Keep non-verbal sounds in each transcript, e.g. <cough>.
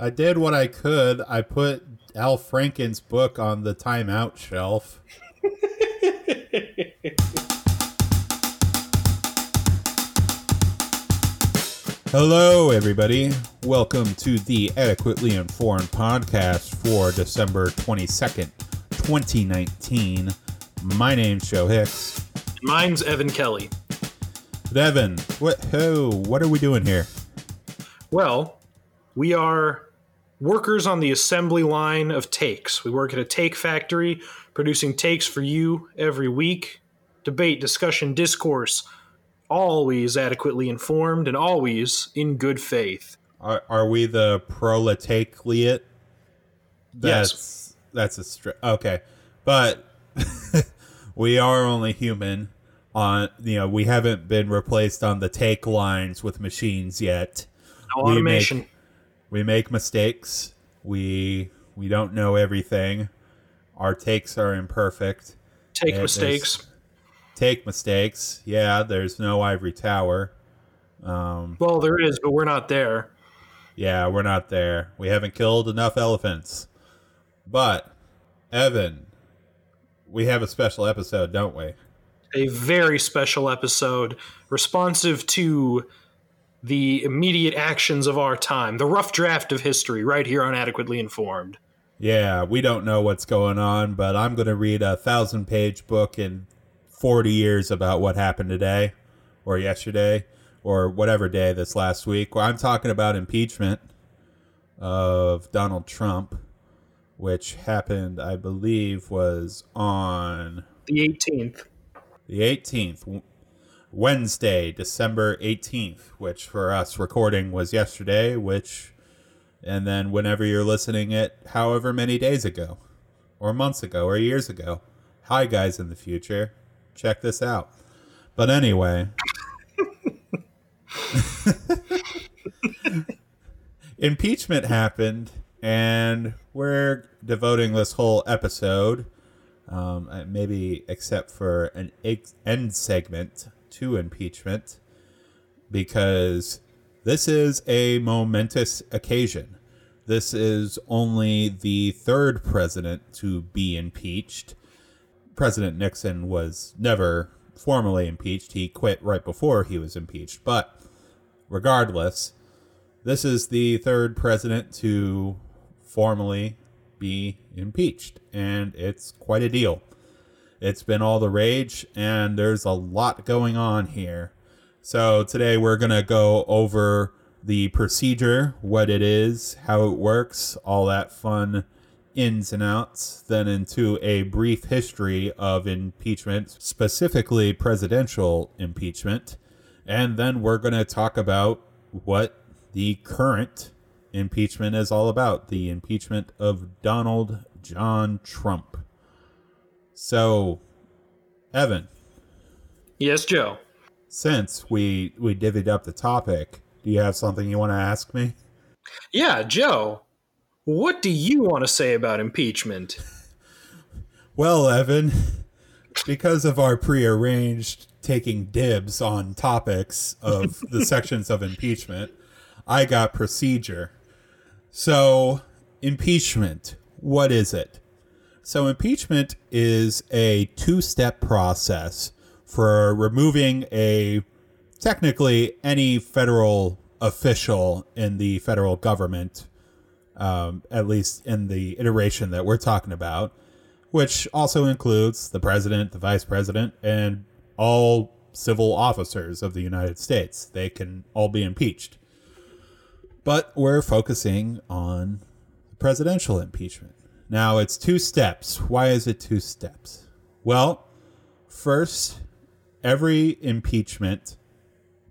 I did what I could. I put Al Franken's book on the timeout shelf. Hello, everybody. Welcome to the Adequately Informed podcast for December 22nd, 2019. My name's Joe Hicks. Mine's Evan Kelly. Evan, what, oh, what are we doing here? Well, we are workers on the assembly line of takes. We work at a take factory, producing takes for you every week. Debate, discussion, discourse, always adequately informed and always in good faith. Are, are we the proletariat? That's, Yes. That's a str- okay, but <laughs> we are only human. On you know, we haven't been replaced on the take lines with machines yet. No We automation. make- We make mistakes. We we don't know everything. Our takes are imperfect. take Yeah, mistakes. Take mistakes. Yeah, there's no ivory tower. Um, Well, there is, but we're not there. Yeah, we're not there. We haven't killed enough elephants. But, Evan, we have a special episode, don't we? A very special episode responsive to the immediate actions of our time, the rough draft of history, right here on Adequately Informed. Yeah, we don't know what's going on, but I'm going to read a thousand page book in 40 years about what happened today or yesterday or whatever day this last week. Well, I'm talking about impeachment of Donald Trump, which happened, I believe, was on The 18th. the 18th w- wednesday december 18th which for us recording was yesterday which and then whenever you're listening it however many days ago or months ago or years ago. Hi guys in the future. Check this out. But anyway. <laughs> Impeachment happened and we're devoting this whole episode um, uh, maybe except for an end segment to impeachment, because this is a momentous occasion. This is only the third president to be impeached. President Nixon was never formally impeached. He quit right before he was impeached. But regardless, this is the third president to formally be impeached, and it's quite a deal. It's been all the rage, and there's a lot going on here. So, today we're going to go over the procedure, what it is, how it works, all that fun ins and outs, then into a brief history of impeachment, specifically presidential impeachment, and then we're going to talk about what the current impeachment is all about the impeachment of Donald John Trump. So, Evan, Yes, Joe. since we we divvied up the topic, do you have something you want to ask me? Yeah, Joe. What do you want to say about impeachment? Well, Evan, because of our prearranged taking dibs on topics of the <laughs> sections of impeachment, I got procedure. So, impeachment, what is it? So, impeachment is a two step process for removing a technically any federal official in the federal government, um, at least in the iteration that we're talking about, which also includes the president, the vice president, and all civil officers of the United States. They can all be impeached. But we're focusing on presidential impeachment. Now, it's two steps. Why is it two steps? Well, first, every impeachment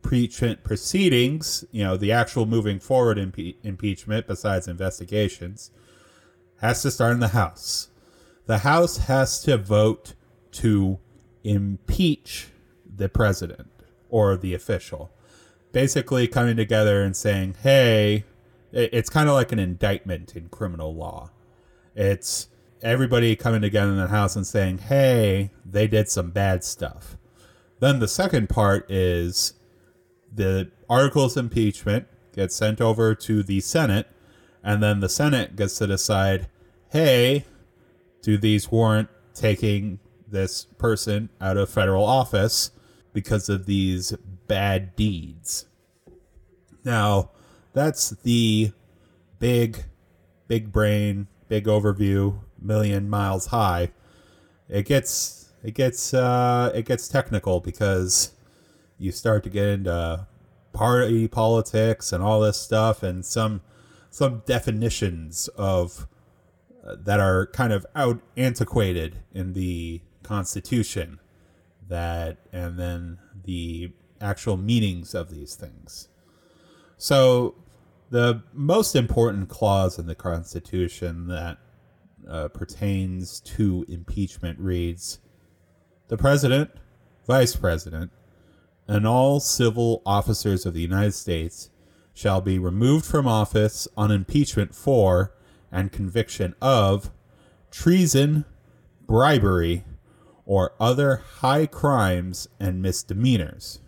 proceedings, you know, the actual moving forward impe- impeachment besides investigations, has to start in the House. The House has to vote to impeach the president or the official. Basically, coming together and saying, hey, it's kind of like an indictment in criminal law. It's everybody coming together in the House and saying, hey, they did some bad stuff. Then the second part is the articles of impeachment get sent over to the Senate, And then the Senate gets to decide hey, do these warrant taking this person out of federal office because of these bad deeds? Now, that's the big, big brain, big overview, million miles high. It gets it gets uh, it gets technical because you start to get into party politics and all this stuff and some some definitions of uh, that are kind of out antiquated in the constitution that and then the actual meanings of these things so the most important clause in the constitution that uh, pertains to impeachment reads the president vice president and all civil officers of the United States shall be removed from office on impeachment for and conviction of treason, bribery, or other high crimes and misdemeanors.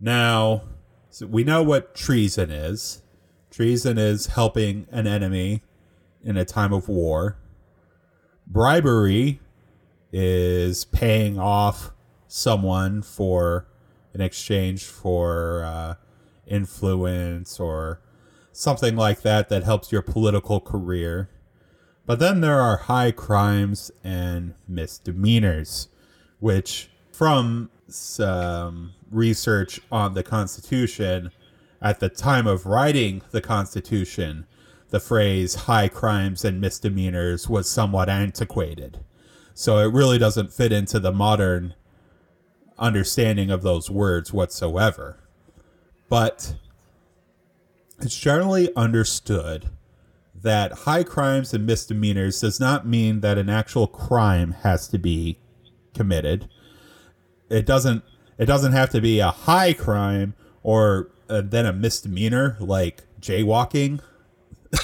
Now, so we know what treason is. Treason is helping an enemy in a time of war. Bribery is paying off someone for in exchange for uh, influence or something like that that helps your political career. But then there are high crimes and misdemeanors, which, from some research on the Constitution, at the time of writing the Constitution, the phrase high crimes and misdemeanors was somewhat antiquated. So it really doesn't fit into the modern understanding of those words whatsoever. But it's generally understood that high crimes and misdemeanors does not mean that an actual crime has to be committed. It doesn't it doesn't have to be a high crime or uh, then a misdemeanor like jaywalking.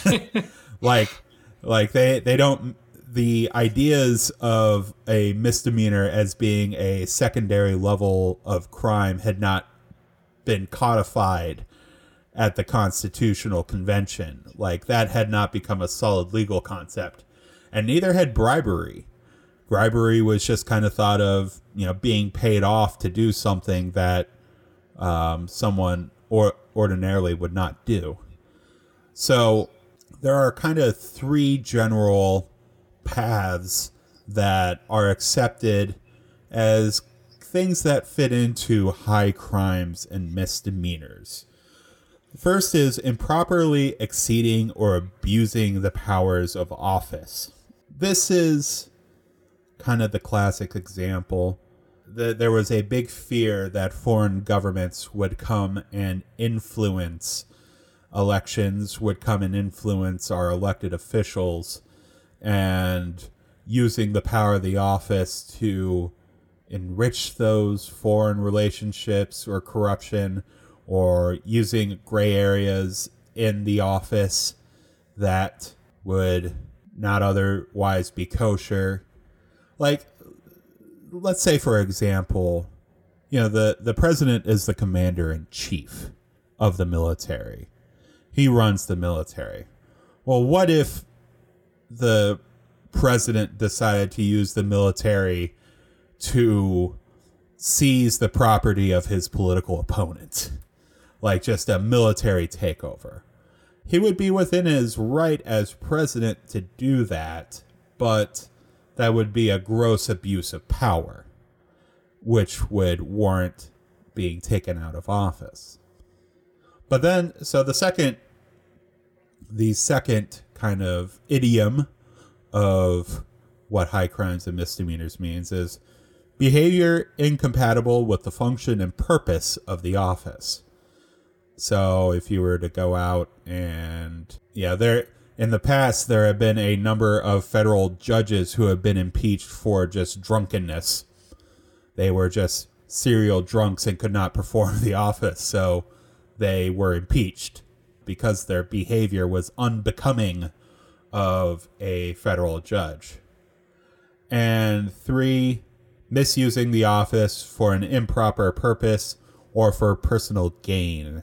<laughs> like like they they don't the ideas of a misdemeanor as being a secondary level of crime had not been codified at the Constitutional Convention. Like that had not become a solid legal concept. And neither had bribery. Bribery was just kind of thought of, you know, being paid off to do something that um, someone or ordinarily would not do. So there are kind of three general paths that are accepted as things that fit into high crimes and misdemeanors. First is improperly exceeding or abusing the powers of office. This is kind of the classic example. That there was a big fear that foreign governments would come and influence elections, would come and influence our elected officials and using the power of the office to enrich those foreign relationships or corruption or using gray areas in the office that would not otherwise be kosher. Like, let's say, for example, you know, the, the president is the commander in chief of the military, he runs the military. Well, what if the president decided to use the military to seize the property of his political opponent, like just a military takeover. He would be within his right as president to do that, but that would be a gross abuse of power, which would warrant being taken out of office. But then, so the second, the second kind of idiom of what high crimes and misdemeanors means is behavior incompatible with the function and purpose of the office. So if you were to go out and yeah, there in the past there have been a number of federal judges who have been impeached for just drunkenness. They were just serial drunks and could not perform <laughs> the office, so they were impeached because their behavior was unbecoming of a federal judge. And three, misusing the office for an improper purpose or for personal gain.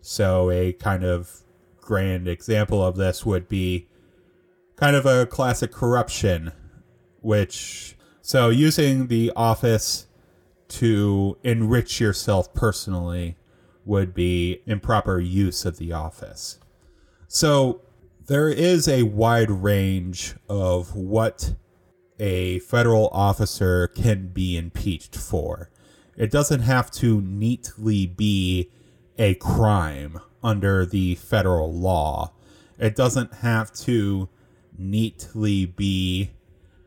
So, a kind of grand example of this would be kind of a classic corruption, which so using the office to enrich yourself personally would be improper use of the office. So there is a wide range of what a federal officer can be impeached for. It doesn't have to neatly be a crime under the federal law. It doesn't have to neatly be,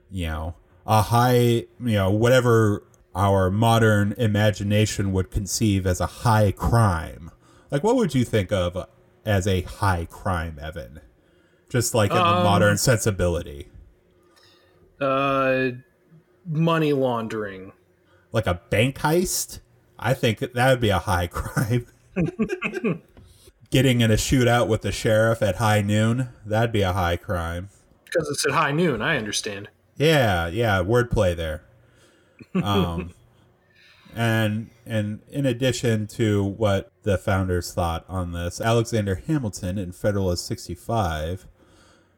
you know, a high, you know, whatever our modern imagination would conceive as a high crime. Like, what would you think of as a high crime, Evan? Just like in the Um, modern sensibility. Uh, money laundering. Like a bank heist? I think that would be a high <laughs> crime. <laughs> Getting in a shootout with the sheriff at high noon, that'd be a high crime. Because it's at high noon, I understand. Yeah, yeah, wordplay there. Um, <laughs> and and in addition to what the founders thought on this, Alexander Hamilton in Federalist 65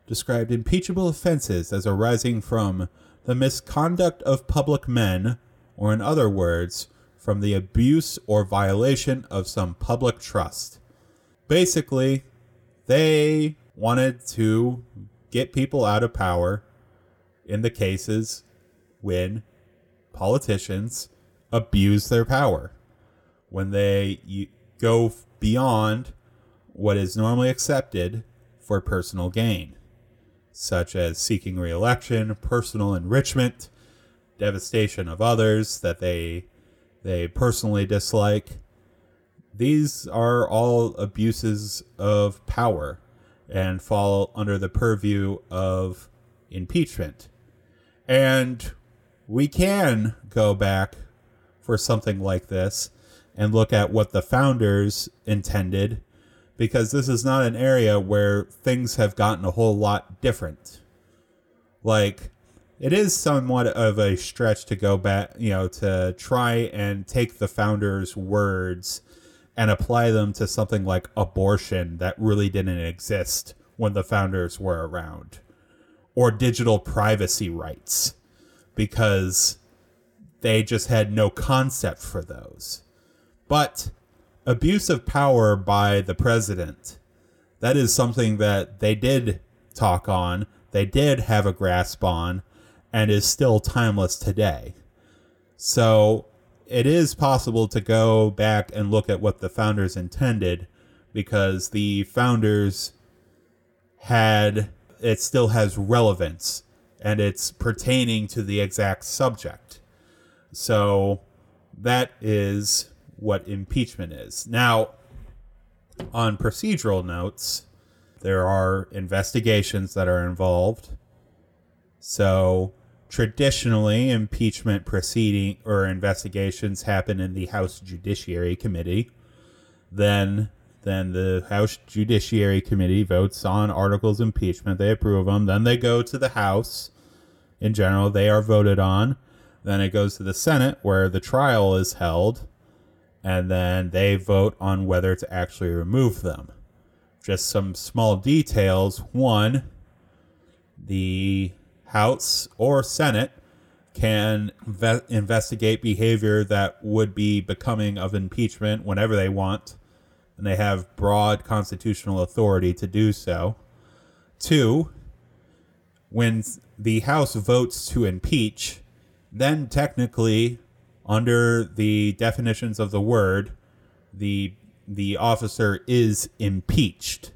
described impeachable offenses as arising from the misconduct of public men, or in other words, from the abuse or violation of some public trust. Basically, they wanted to get people out of power in the cases when politicians abuse their power, when they go beyond what is normally accepted for personal gain, such as seeking reelection, personal enrichment, devastation of others that they they personally dislike. These are all abuses of power and fall under the purview of impeachment. And we can go back for something like this and look at what the founders intended because this is not an area where things have gotten a whole lot different. Like, it is somewhat of a stretch to go back, you know, to try and take the founders' words and apply them to something like abortion that really didn't exist when the founders were around, or digital privacy rights, because they just had no concept for those. But abuse of power by the president, that is something that they did talk on, they did have a grasp on, and is still timeless today. So it is possible to go back and look at what the founders intended because the founders had it still has relevance and it's pertaining to the exact subject. So that is what impeachment is. Now, on procedural notes, there are investigations that are involved. So traditionally, impeachment proceeding or investigations happen in the House Judiciary Committee. Then, then the House Judiciary Committee votes on articles of impeachment. They approve them. Then they go to the House. In general, they are voted on. Then it goes to the Senate, where the trial is held, and then they vote on whether to actually remove them. Just some small details. One, the House or Senate can ve- investigate behavior that would be becoming of impeachment whenever they want, and they have broad constitutional authority to do so. Two, when the House votes to impeach, then technically, under the definitions of the word, the the officer is impeached.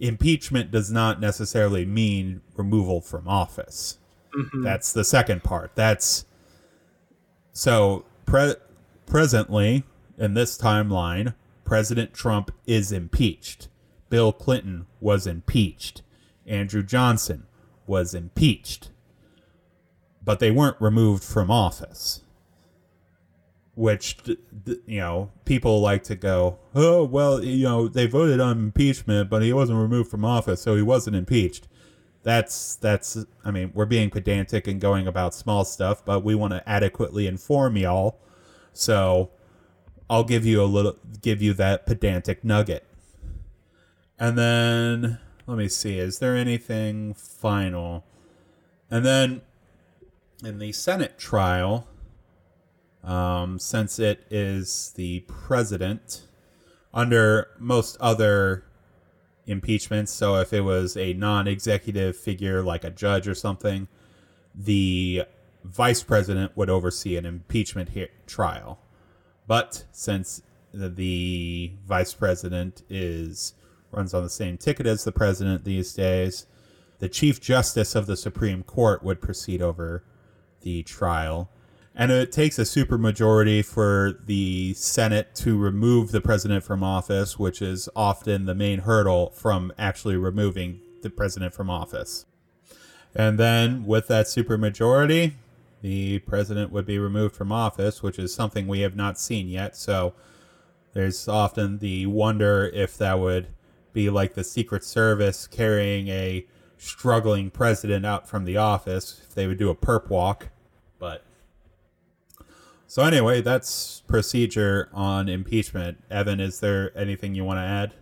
Impeachment does not necessarily mean removal from office. Mm-hmm. That's the second part. That's so pre- presently in this timeline, President Trump is impeached. Bill Clinton was impeached. Andrew Johnson was impeached. But they weren't removed from office. Which, you know, people like to go, oh, well, you know, they voted on impeachment, but he wasn't removed from office, so he wasn't impeached. That's, that's, I mean, we're being pedantic and going about small stuff, but we want to adequately inform y'all. So I'll give you a little, give you that pedantic nugget. And then let me see, is there anything final? And then in the Senate trial, um, since it is the president, under most other impeachments, so if it was a non executive figure like a judge or something, the vice president would oversee an impeachment he- trial. But since the, the vice president is runs on the same ticket as the president these days, the chief justice of the Supreme Court would proceed over the trial. And it takes a supermajority for the Senate to remove the president from office, which is often the main hurdle from actually removing the president from office. And then with that supermajority, the president would be removed from office, which is something we have not seen yet. So there's often the wonder if that would be like the Secret Service carrying a struggling president out from the office, if they would do a perp walk. But so anyway, that's procedure on impeachment. Evan, is there anything you want to add?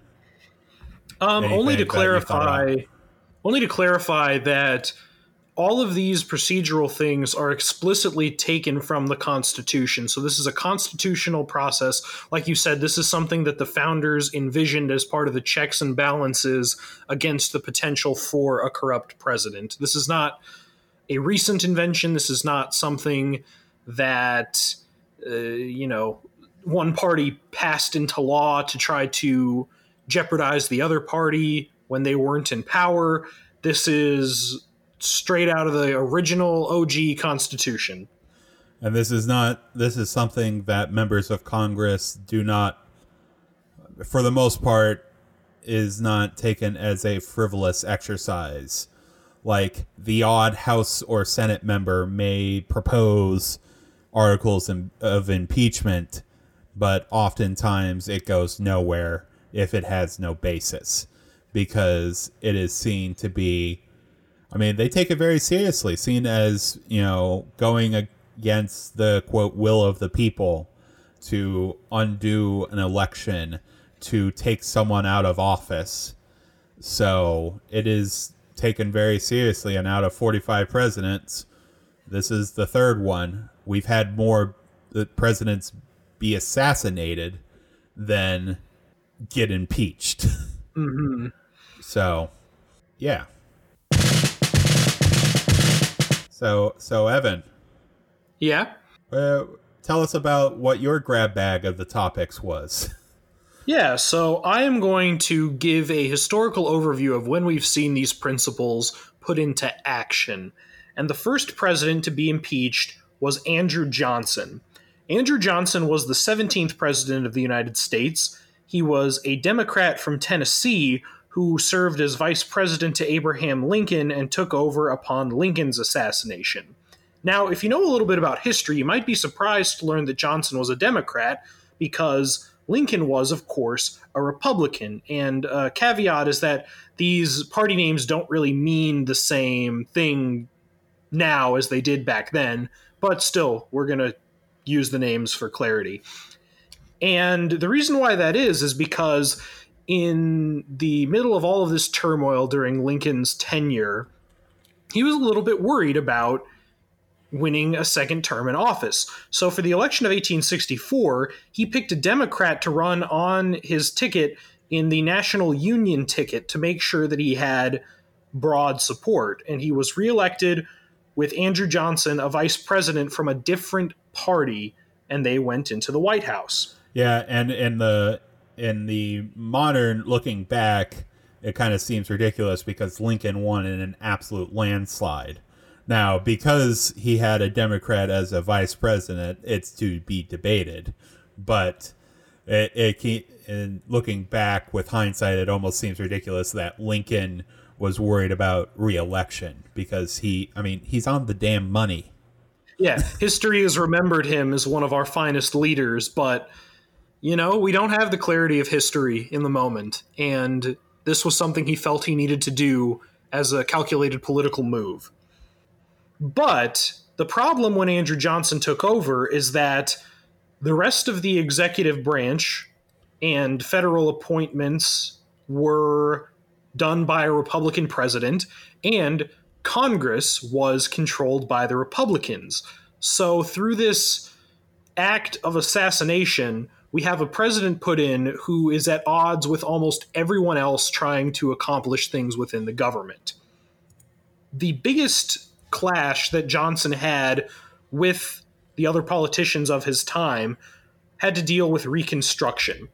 Um, only to clarify, only to clarify that all of these procedural things are explicitly taken from the Constitution. So, this is a constitutional process. Like you said, this is something that the founders envisioned as part of the checks and balances against the potential for a corrupt president. This is not a recent invention. This is not something that, uh, you know, one party passed into law to try to jeopardize the other party when they weren't in power. This is straight out of the original OG Constitution. And this is not this is something that members of Congress do not for the most part is not taken as a frivolous exercise. Like the odd House or Senate member may propose articles of impeachment, but oftentimes it goes nowhere if it has no basis because it is seen to be I mean, they take it very seriously, seen as, you know, going against the quote will of the people to undo an election, to take someone out of office. So it is taken very seriously. And out of 45 presidents, this is the third one. We've had more presidents be assassinated than get impeached. <laughs> Mm-hmm. So, yeah. So, so Evan. Yeah. Uh, tell us about what your grab bag of the topics was. <laughs> Yeah, so I am going to give a historical overview of when we've seen these principles put into action. And the first president to be impeached was Andrew Johnson. Andrew Johnson was the 17th president of the United States. He was a Democrat from Tennessee who served as vice president to Abraham Lincoln and took over upon Lincoln's assassination. Now, if you know a little bit about history, you might be surprised to learn that Johnson was a Democrat because Lincoln was, of course, a Republican. And a caveat is that these party names don't really mean the same thing now as they did back then, but still, we're going to use the names for clarity. And the reason why that is, is because in the middle of all of this turmoil during Lincoln's tenure, he was a little bit worried about winning a second term in office. So for the election of 1864, he picked a Democrat to run on his ticket in the National Union ticket to make sure that he had broad support. And he was reelected with Andrew Johnson, a vice president from a different party, and they went into the White House. Yeah, and in the in the modern looking back, it kind of seems ridiculous because Lincoln won in an absolute landslide. Now, because he had a Democrat as a vice president, it's to be debated. But it, it in looking back with hindsight, it almost seems ridiculous that Lincoln was worried about reelection because he, I mean, he's on the damn money. Yeah, history has remembered him as one of our finest leaders, but you know, we don't have the clarity of history in the moment, and this was something he felt he needed to do as a calculated political move. But the problem when Andrew Johnson took over is that the rest of the executive branch and federal appointments were done by a Republican president, and Congress was controlled by the Republicans. So, through this act of assassination, we have a president put in who is at odds with almost everyone else trying to accomplish things within the government. The biggest clash that Johnson had with the other politicians of his time had to deal with Reconstruction.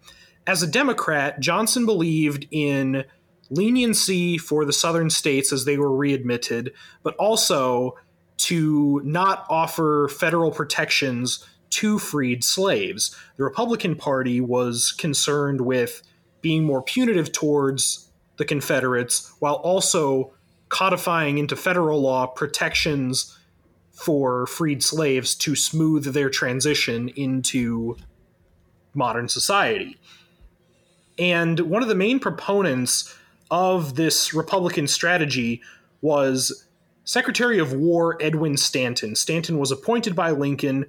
As a Democrat, Johnson believed in leniency for the southern states as they were readmitted, but also to not offer federal protections to freed slaves. The Republican Party was concerned with being more punitive towards the Confederates while also codifying into federal law protections for freed slaves to smooth their transition into modern society. And one of the main proponents of this Republican strategy was Secretary of War Edwin Stanton. Stanton was appointed by Lincoln,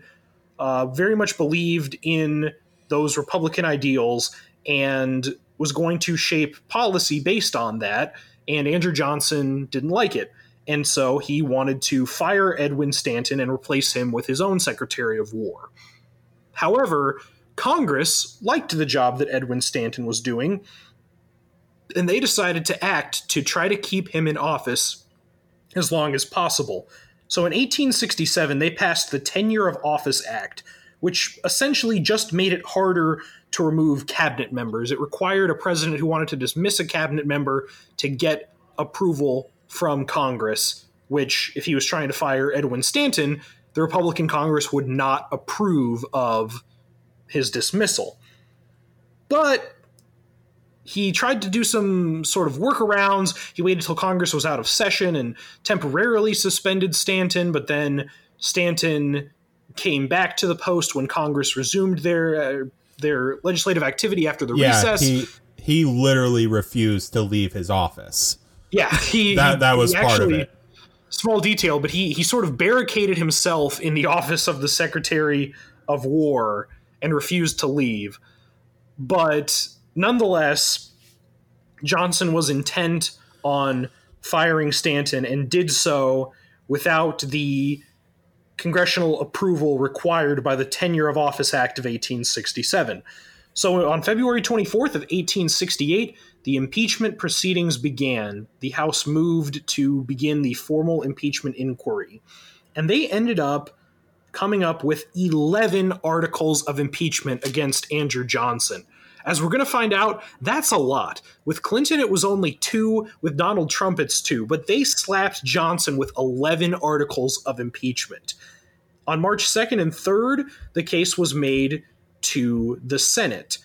uh, very much believed in those Republican ideals, and was going to shape policy based on that. And Andrew Johnson didn't like it. And so he wanted to fire Edwin Stanton and replace him with his own Secretary of War. However, Congress liked the job that Edwin Stanton was doing, and they decided to act to try to keep him in office as long as possible. So in 1867, they passed the Tenure of Office Act, which essentially just made it harder to remove cabinet members. It required a president who wanted to dismiss a cabinet member to get approval from Congress, which, if he was trying to fire Edwin Stanton, the Republican Congress would not approve of his dismissal. But he tried to do some sort of workarounds. He waited until Congress was out of session and temporarily suspended Stanton, but then Stanton came back to the post when Congress resumed their uh, their legislative activity after the yeah, recess. He, he literally refused to leave his office. Yeah, he that that was part actually, of it. Small detail, but he he sort of barricaded himself in the office of the Secretary of War and refused to leave. But nonetheless, Johnson was intent on firing Stanton and did so without the congressional approval required by the Tenure of Office Act of 1867. So on February 24th of 1868, the impeachment proceedings began. The House moved to begin the formal impeachment inquiry. And they ended up coming up with 11 articles of impeachment against Andrew Johnson. As we're going to find out, that's a lot. With Clinton, it was only two. With Donald Trump, it's two. But they slapped Johnson with 11 articles of impeachment. On March 2nd and 3rd, the case was made to the Senate.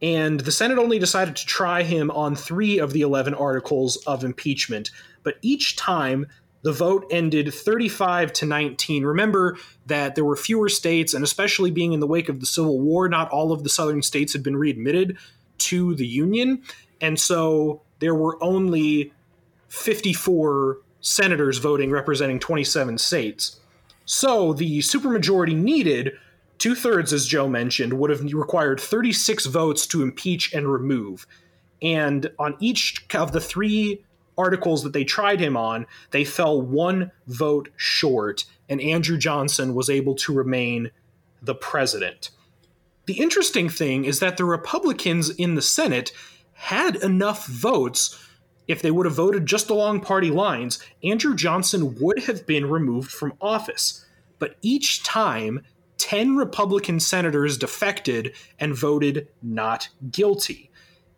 And the Senate only decided to try him on three of the 11 articles of impeachment. But each time, the vote ended 35 to 19. Remember that there were fewer states, and especially being in the wake of the Civil War, not all of the southern states had been readmitted to the Union. And so there were only 54 senators voting representing 27 states. So the supermajority needed, two thirds, as Joe mentioned, would have required 36 votes to impeach and remove. And on each of the three articles that they tried him on, they fell one vote short, and Andrew Johnson was able to remain the president. The interesting thing is that the Republicans in the Senate had enough votes. If they would have voted just along party lines, Andrew Johnson would have been removed from office. But each time, 10 Republican senators defected and voted not guilty.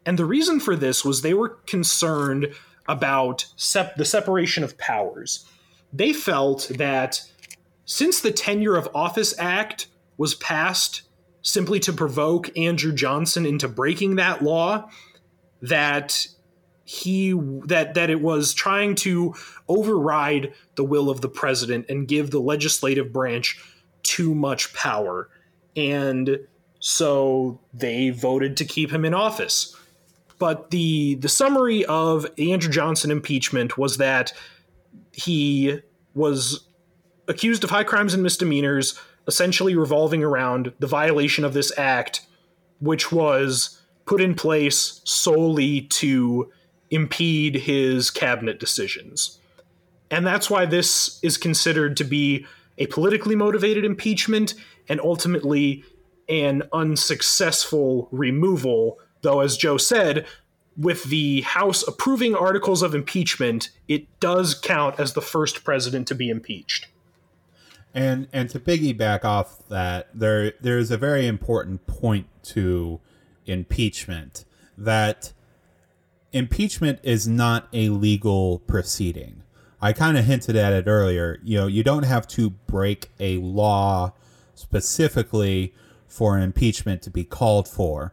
And the reason for this was they were concerned about sep- the separation of powers. They felt that since the Tenure of Office Act was passed simply to provoke Andrew Johnson into breaking that law, that he that that it was trying to override the will of the president and give the legislative branch too much power and so they voted to keep him in office but the the summary of Andrew Johnson impeachment was that he was accused of high crimes and misdemeanors, essentially revolving around the violation of this act, which was put in place solely to impede his cabinet decisions. And that's why this is considered to be a politically motivated impeachment and ultimately an unsuccessful removal. Though, as Joe said, with the House approving articles of impeachment, it does count as the first president to be impeached. And and to piggyback off that, there there is a very important point to impeachment that impeachment is not a legal proceeding. I kind of hinted at it earlier. You know, you don't have to break a law specifically for an impeachment to be called for.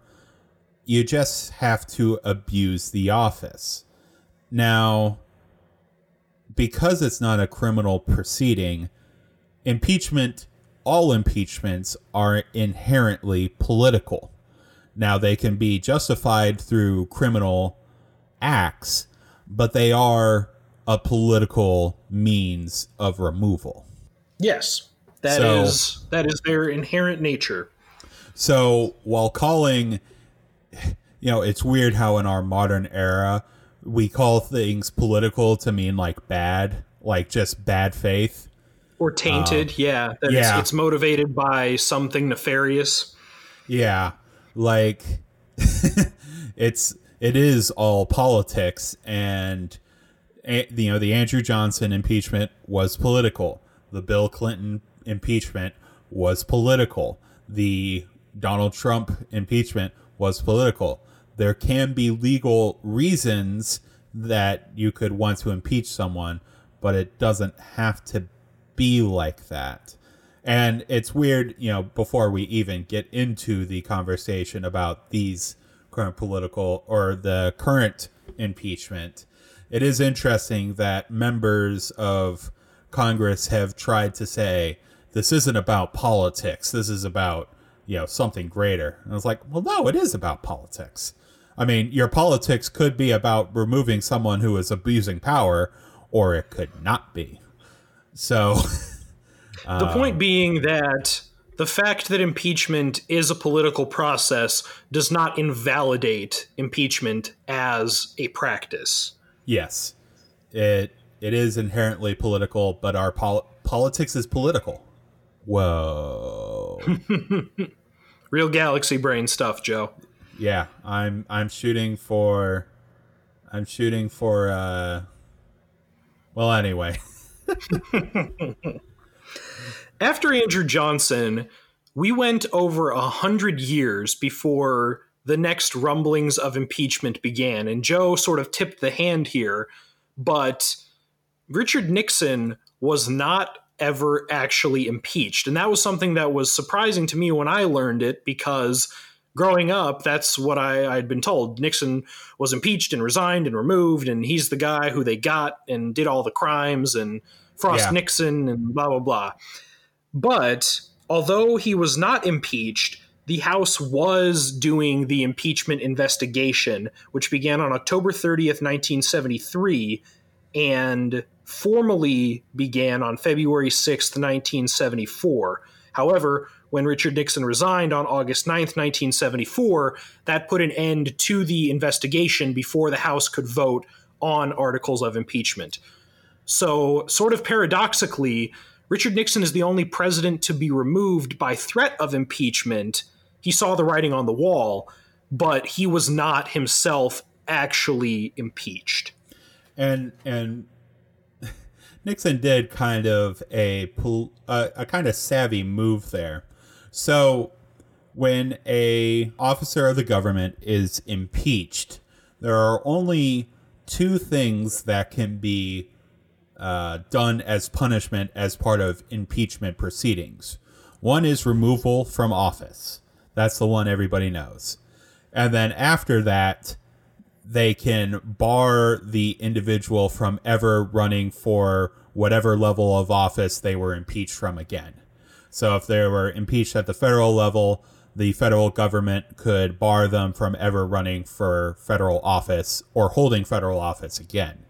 You just have to abuse the office. Now, because it's not a criminal proceeding, impeachment, all impeachments are inherently political. Now, they can be justified through criminal acts, but they are a political means of removal. Yes, that so, is that is their inherent nature. So while calling, <laughs> you know, it's weird how in our modern era we call things political to mean like bad, like just bad faith or tainted. Um, yeah, that yeah, it's, it's motivated by something nefarious. Yeah, like <laughs> it's it is all politics and you know the Andrew Johnson impeachment was political. The Bill Clinton impeachment was political. The Donald Trump impeachment was political. There can be legal reasons that you could want to impeach someone, but it doesn't have to be like that. And it's weird, you know, before we even get into the conversation about these current political or the current impeachment, it is interesting that members of Congress have tried to say this isn't about politics. This is about you know something greater. And I was like, well, no, it is about politics. I mean, your politics could be about removing someone who is abusing power, or it could not be. So, <laughs> the point um, being that the fact that impeachment is a political process does not invalidate impeachment as a practice. Yes, it it is inherently political, but our pol- politics is political. Whoa. <laughs> Real galaxy brain stuff, Joe. Yeah, I'm I'm shooting for I'm shooting for uh well anyway. <laughs> After Andrew Johnson, we went over a hundred years before the next rumblings of impeachment began. And Joe sort of tipped the hand here, but Richard Nixon was not ever actually impeached. And that was something that was surprising to me when I learned it because growing up, that's what I, had been told. Nixon was impeached and resigned and removed, and he's the guy who they got and did all the crimes and Frost yeah. Nixon and blah, blah, blah. But although he was not impeached, the House was doing the impeachment investigation, which began on October 30th, 1973, and formally began on February 6th, 1974. However, when Richard Nixon resigned on August 9th, 1974, that put an end to the investigation before the House could vote on articles of impeachment. So, sort of paradoxically, Richard Nixon is the only president to be removed by threat of impeachment he saw the writing on the wall, but he was not himself actually impeached. And and Nixon did kind of a a, a kind of savvy move there. So when a officer of the government is impeached, there are only two things that can be uh, done as punishment as part of impeachment proceedings. One is removal from office. That's the one everybody knows. And then after that, they can bar the individual from ever running for whatever level of office they were impeached from again. So if they were impeached at the federal level, the federal government could bar them from ever running for federal office or holding federal office again.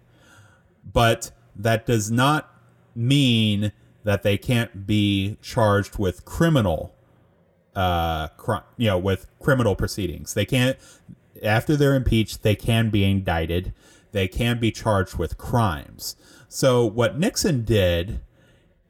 But that does not mean that they can't be charged with criminal uh, cri- you know, with criminal proceedings. They can't after they're impeached, they can be indicted. They can be charged with crimes. So what Nixon did,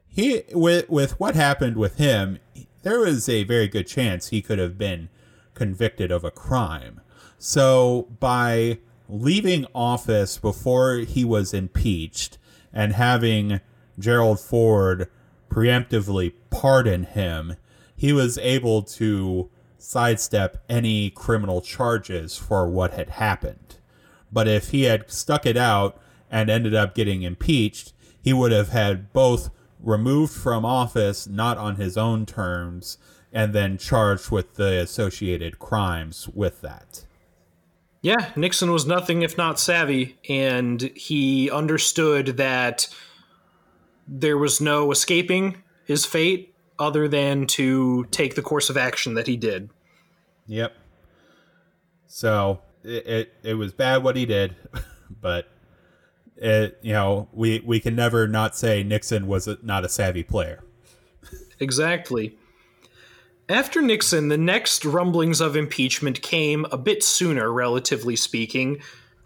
he with with what happened with him, there was a very good chance he could have been convicted of a crime. So by leaving office before he was impeached and having Gerald Ford preemptively pardon him, he was able to sidestep any criminal charges for what had happened. But if he had stuck it out and ended up getting impeached, he would have had both removed from office, not on his own terms, and then charged with the associated crimes with that. Yeah, Nixon was nothing if not savvy, and he understood that there was no escaping his fate other than to take the course of action that he did. Yep. So it, it, it was bad what he did, <laughs> but it you know we we can never not say Nixon was a, not a savvy player. Exactly. After Nixon, the next rumblings of impeachment came a bit sooner, relatively speaking,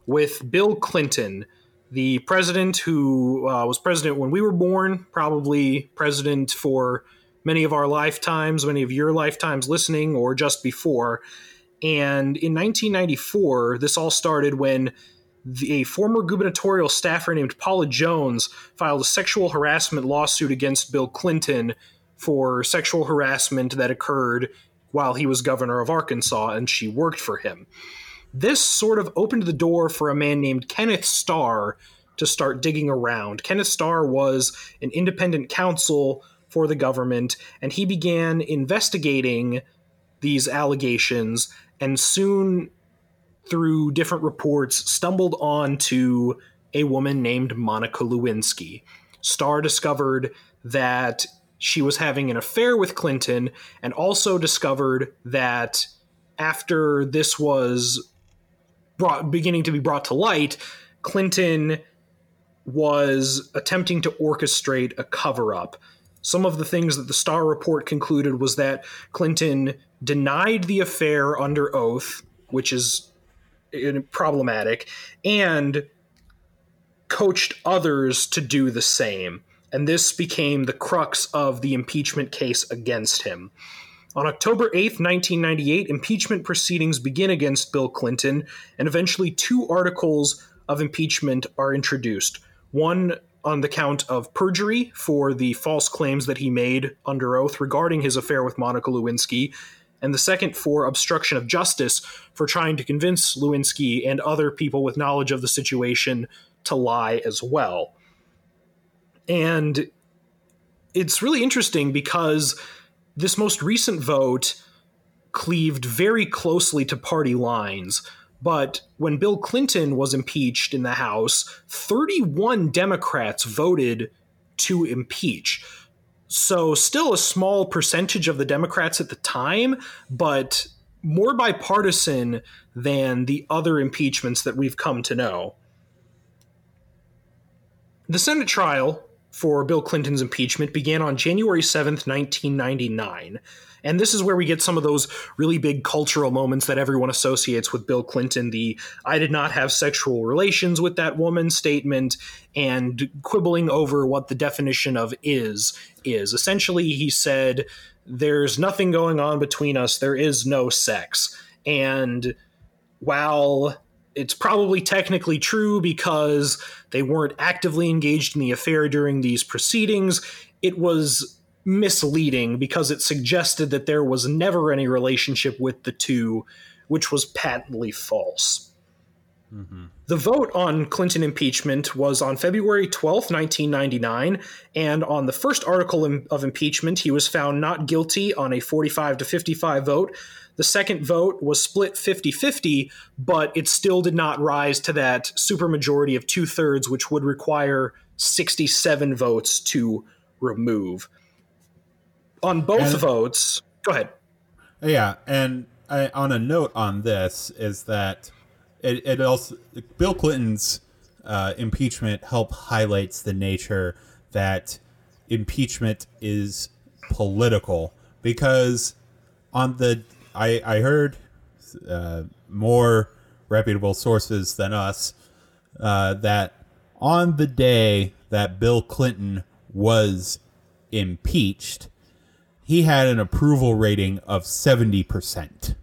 with Bill Clinton, the president who uh, was president when we were born, probably president for many of our lifetimes, many of your lifetimes listening, or just before. And in 1994, this all started when the, a former gubernatorial staffer named Paula Jones filed a sexual harassment lawsuit against Bill Clinton for sexual harassment that occurred while he was governor of Arkansas and she worked for him. This sort of opened the door for a man named Kenneth Starr to start digging around. Kenneth Starr was an independent counsel for the government, and he began investigating these allegations and soon through different reports stumbled onto a woman named Monica Lewinsky. Starr discovered that she was having an affair with Clinton and also discovered that after this was brought beginning to be brought to light, Clinton was attempting to orchestrate a cover up some of the things that the Starr report concluded was that Clinton denied the affair under oath, which is uh, problematic, and coached others to do the same. And this became the crux of the impeachment case against him. On October 8th, 1998, impeachment proceedings begin against Bill Clinton, and eventually two articles of impeachment are introduced. One on the count of perjury for the false claims that he made under oath regarding his affair with Monica Lewinsky, and the second for obstruction of justice for trying to convince Lewinsky and other people with knowledge of the situation to lie as well. And it's really interesting because this most recent vote cleaved very closely to party lines but when Bill Clinton was impeached in the House, 31 Democrats voted to impeach. So, still a small percentage of the Democrats at the time, but more bipartisan than the other impeachments that we've come to know. The Senate trial for Bill Clinton's impeachment began on January 7th, 1999. And this is where we get some of those really big cultural moments that everyone associates with Bill Clinton the I did not have sexual relations with that woman statement and quibbling over what the definition of is is. Essentially, he said, There's nothing going on between us, there is no sex. And while it's probably technically true because they weren't actively engaged in the affair during these proceedings. It was misleading because it suggested that there was never any relationship with the two, which was patently false. Mm-hmm. The vote on Clinton impeachment was on February 12, 1999, and on the first article of impeachment, he was found not guilty on a 45 to 55 vote. The second vote was split 50 50, but it still did not rise to that supermajority of two thirds, which would require 67 votes to remove on both and, votes. Go ahead. Yeah, and I, on a note on this is that it, it also Bill Clinton's uh, impeachment help highlights the nature that impeachment is political because on the I I heard uh, more reputable sources than us uh, that on the day that Bill Clinton was impeached, he had an approval rating of 70%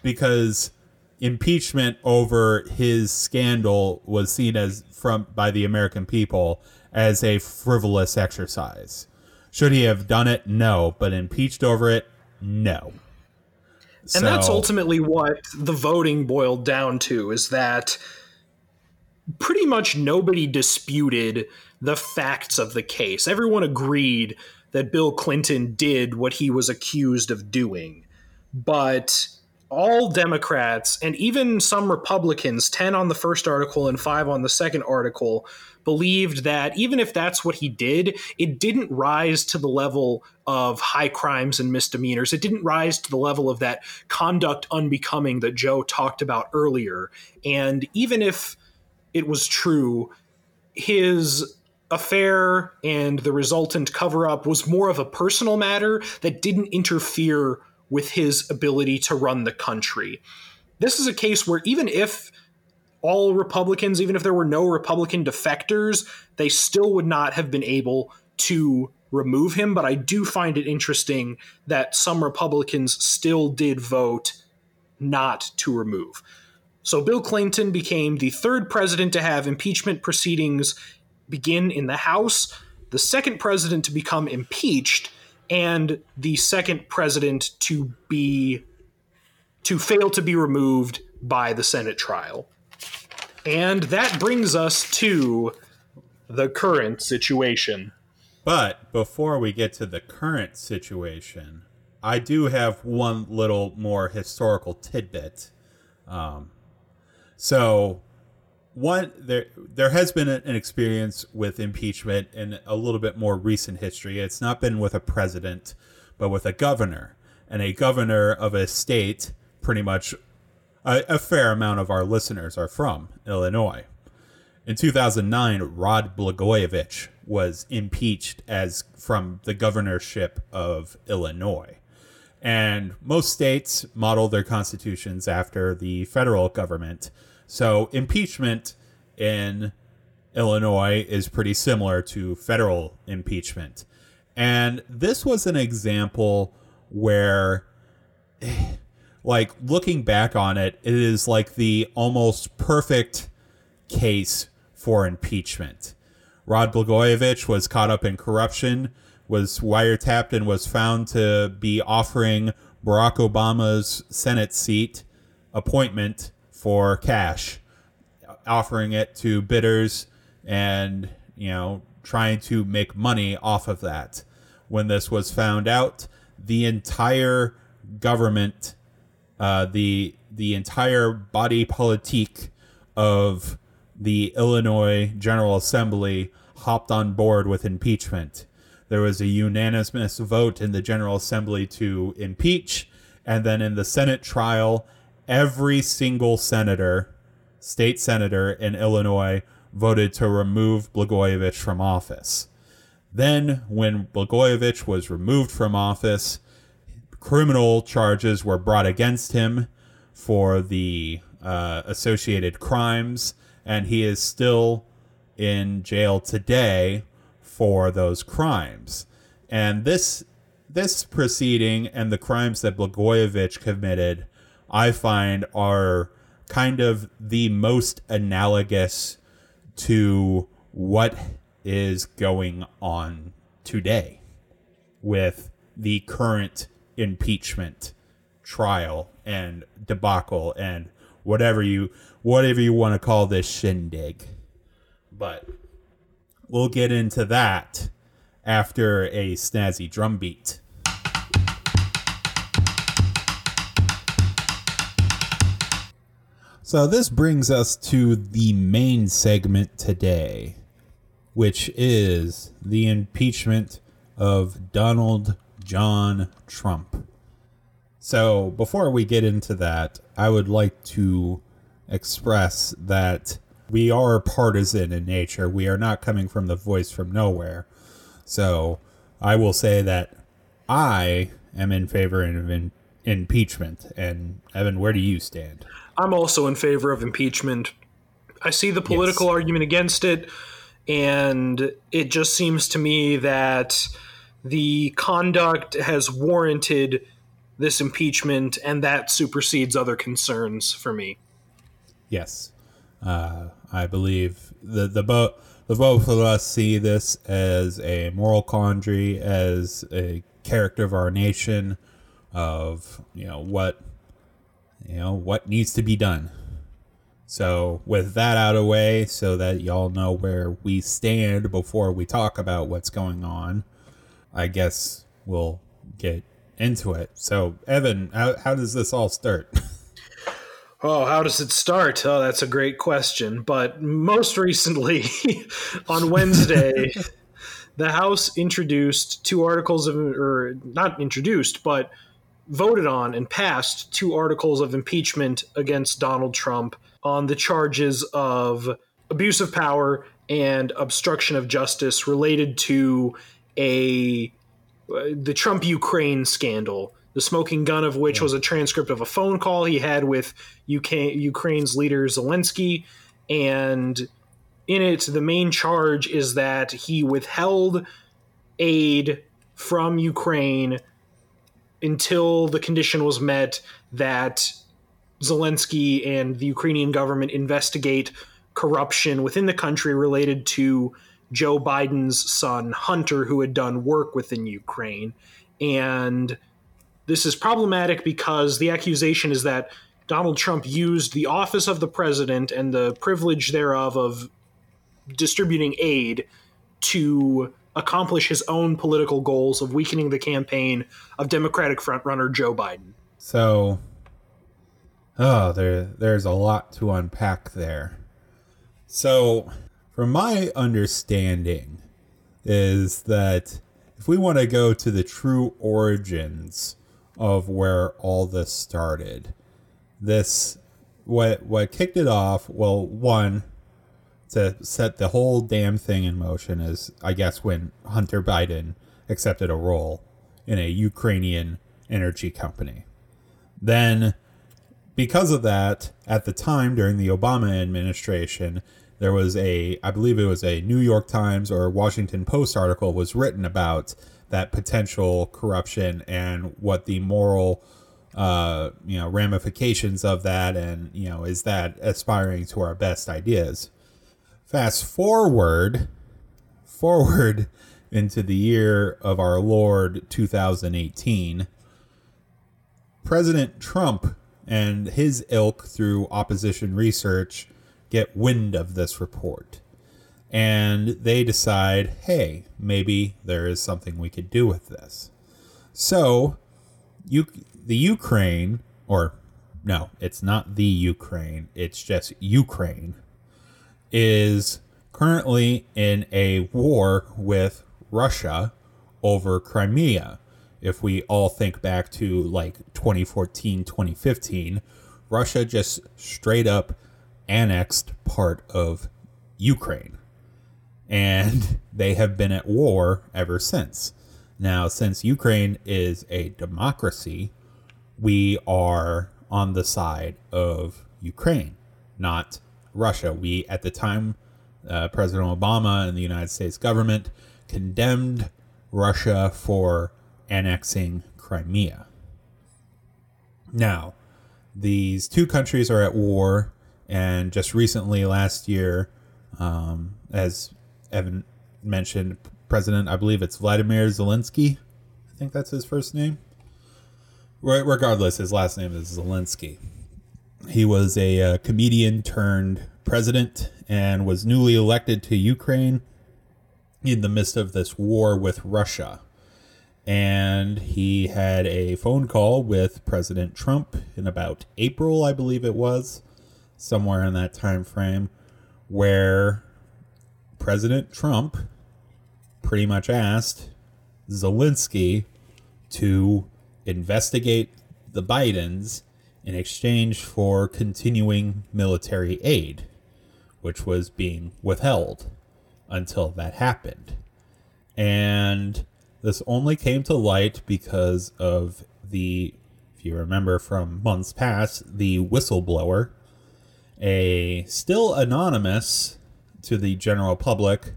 because impeachment over his scandal was seen as from by the American people as a frivolous exercise. Should he have done it? No, but impeached over it? No. And that's ultimately what the voting boiled down to is that pretty much nobody disputed the facts of the case. Everyone agreed that Bill Clinton did what he was accused of doing. But all Democrats and even some Republicans, 10 on the first article and 5 on the second article, believed that even if that's what he did, it didn't rise to the level of high crimes and misdemeanors. It didn't rise to the level of that conduct unbecoming that Joe talked about earlier. And even if it was true, his affair and the resultant cover up was more of a personal matter that didn't interfere with his ability to run the country. This is a case where even if all Republicans, even if there were no Republican defectors, they still would not have been able to remove him. But I do find it interesting that some Republicans still did vote not to remove. So Bill Clinton became the third president to have impeachment proceedings begin in the House, the second president to become impeached, and the second president to be to fail to be removed by the Senate trial. And that brings us to the current situation. But before we get to the current situation, I do have one little more historical tidbit. Um, so, one there there has been an experience with impeachment in a little bit more recent history. It's not been with a president, but with a governor, and a governor of a state pretty much a, a fair amount of our listeners are from Illinois. In 2009, Rod Blagojevich was impeached as from the governorship of Illinois. And most states model their constitutions after the federal government. So impeachment in Illinois is pretty similar to federal impeachment. And this was an example where <sighs> like looking back on it, it is like the almost perfect case for impeachment. Rod Blagojevich was caught up in corruption, was wiretapped, and was found to be offering Barack Obama's Senate seat appointment for cash, offering it to bidders and, you know, trying to make money off of that. When this was found out, the entire government uh, the the entire body politique of the Illinois General Assembly hopped on board with impeachment. There was a unanimous vote in the General Assembly to impeach, and then in the Senate trial, every single senator, state senator in Illinois, voted to remove Blagojevich from office. Then, when Blagojevich was removed from office, criminal charges were brought against him for the uh, associated crimes, and he is still in jail today for those crimes. And this this proceeding and the crimes that Blagojevich committed, I find are kind of the most analogous to what is going on today with the current impeachment trial and debacle and whatever you whatever you want to call this shindig. But we'll get into that after a snazzy drum beat. So this brings us to the main segment today, which is the impeachment of Donald John Trump. So, before we get into that, I would like to express that we are partisan in nature. We are not coming from the voice from nowhere. So, I will say that I am in favor of impeachment. And Evan, where do you stand? I'm also in favor of impeachment. I see the political yes. argument against it, and it just seems to me that the conduct has warranted this impeachment, and that supersedes other concerns for me. Yes, uh, I believe the the both the both of us see this as a moral quandary, as a character of our nation, of you know what you know what needs to be done. So with that out of the way, so that y'all know where we stand before we talk about what's going on, I guess we'll get into it. So Evan, how, how does this all start? <laughs> Oh, how does it start? Oh, that's a great question. But most recently, <laughs> on Wednesday, <laughs> the House introduced two articles of, or not introduced, but voted on and passed two articles of impeachment against Donald Trump on the charges of abuse of power and obstruction of justice related to a uh, the Trump Ukraine scandal the smoking gun of which yeah. was a transcript of a phone call he had with UK, Ukraine's leader Zelensky. And in it, the main charge is that he withheld aid from Ukraine until the condition was met that Zelensky and the Ukrainian government investigate corruption within the country related to Joe Biden's son, Hunter, who had done work within Ukraine. And this is problematic because the accusation is that Donald Trump used the office of the president and the privilege thereof of distributing aid to accomplish his own political goals of weakening the campaign of Democratic frontrunner Joe Biden. So, oh, there there's a lot to unpack there. So, from my understanding, is that if we want to go to the true origins of where all this started. This what what kicked it off, well, one to set the whole damn thing in motion is I guess when Hunter Biden accepted a role in a Ukrainian energy company. Then because of that, at the time during the Obama administration, there was a I believe it was a New York Times or Washington Post article was written about that potential corruption and what the moral uh, you know ramifications of that and you know is that aspiring to our best ideas fast forward forward <laughs> into the year of our lord 2018 president trump and his ilk through opposition research get wind of this report and they decide, hey, maybe there is something we could do with this. So, you, the Ukraine, or no, it's not the Ukraine, it's just Ukraine, is currently in a war with Russia over Crimea. If we all think back to like 2014, 2015, Russia just straight up annexed part of Ukraine and <laughs> they have been at war ever since. Now, since Ukraine is a democracy, we are on the side of Ukraine, not Russia. We, at the time, uh, President Obama and the United States government condemned Russia for annexing Crimea. Now, these two countries are at war, and just recently, last year, um, as Evan mentioned President, I believe it's Vladimir Zelensky. I think that's his first name. Regardless, his last name is Zelensky. He was a uh, comedian turned president and was newly elected to Ukraine in the midst of this war with Russia. And he had a phone call with President Trump in about April, I believe it was, somewhere in that time frame, where President Trump pretty much asked Zelensky to investigate the Bidens in exchange for continuing military aid, which was being withheld until that happened. And This only came to light because of the, if you remember from months past, the whistleblower, a still anonymous to the general public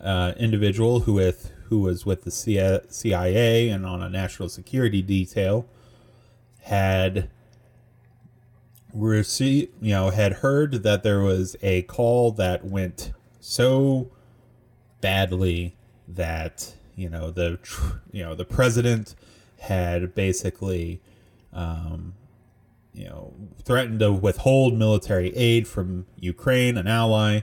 uh, individual who with who was with the CIA and on a national security detail had received, you know, had heard that there was a call that went so badly that you know the you know the president had basically um, you know threatened to withhold military aid from Ukraine, an ally,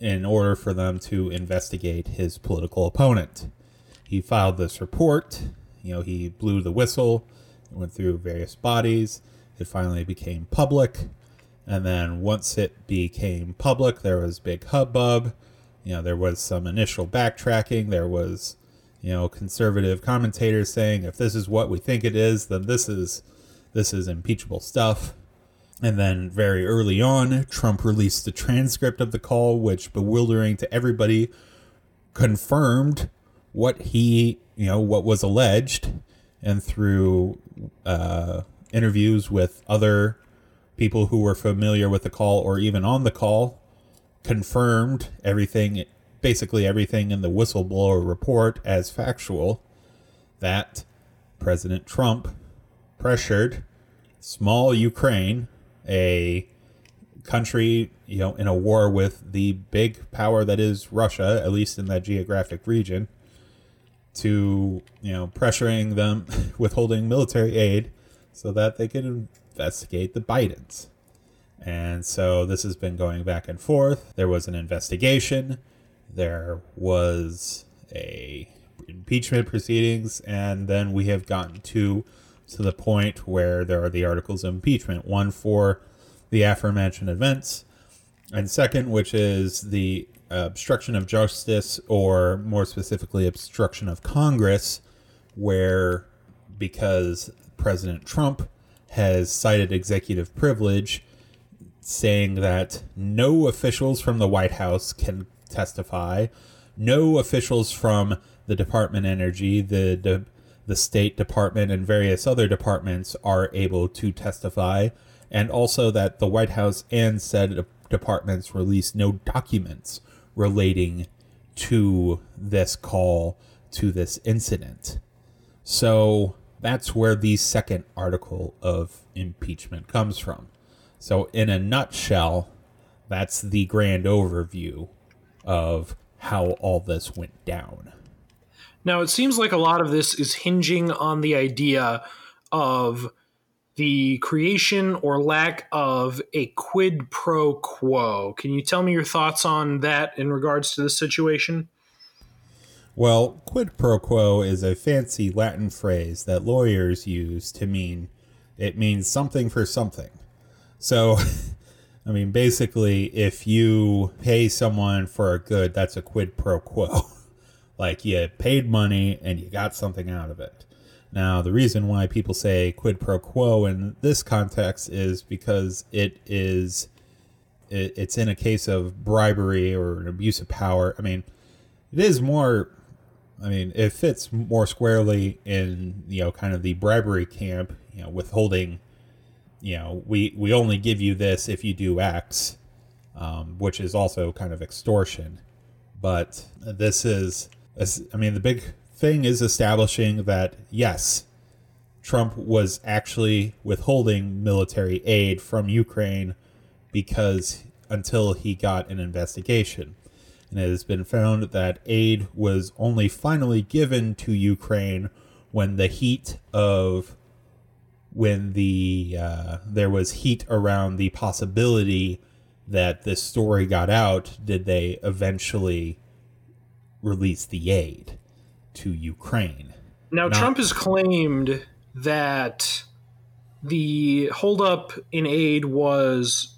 in order for them to investigate his political opponent. He filed this report. You know, he blew the whistle, went through various bodies. It finally became public. And then once it became public, there was big hubbub. You know, there was some initial backtracking. There was, you know, conservative commentators saying if this is what we think it is, then this is this is impeachable stuff. And then very early on, Trump released the transcript of the call, which bewildering to everybody confirmed what he, you know, what was alleged, and through uh, interviews with other people who were familiar with the call or even on the call, confirmed everything, basically everything in the whistleblower report as factual. That President Trump pressured small Ukraine a country, you know, in a war with the big power that is Russia, at least in that geographic region, to, you know, pressuring them, <laughs> withholding military aid so that they can investigate the Bidens. And so this has been going back and forth. There was an investigation. There was a impeachment proceedings, and then we have gotten to to the point where there are the articles of impeachment one for the aforementioned events, and second, which is the obstruction of justice, or more specifically, obstruction of Congress, where because President Trump has cited executive privilege, saying that no officials from the White House can testify, no officials from the Department of Energy, the, the the State Department and various other departments are able to testify, and also that the White House and said departments release no documents relating to this call to this incident. So that's where the second article of impeachment comes from. So, in a nutshell, that's the grand overview of how all this went down. Now, it seems like a lot of this is hinging on the idea of the creation or lack of a quid pro quo. Can you tell me your thoughts on that in regards to this situation? Well, quid pro quo is a fancy Latin phrase that lawyers use to mean it means something for something. So, <laughs> I mean, basically, if you pay someone for a good, that's a quid pro quo. <laughs> Like you paid money and you got something out of it. Now, the reason why people say quid pro quo in this context is because it is it, it's in a case of bribery or an abuse of power. I mean, it is more I mean, it fits more squarely in, you know, kind of the bribery camp, you know, withholding, you know, we, we only give you this if you do X, um, which is also kind of extortion. But this is I mean, the big thing is establishing that, yes, Trump was actually withholding military aid from Ukraine because until he got an investigation. And it has been found that aid was only finally given to Ukraine when the heat of when the uh, there was heat around the possibility that this story got out did they eventually release the aid to Ukraine. Now, Not- Trump has claimed that the holdup in aid was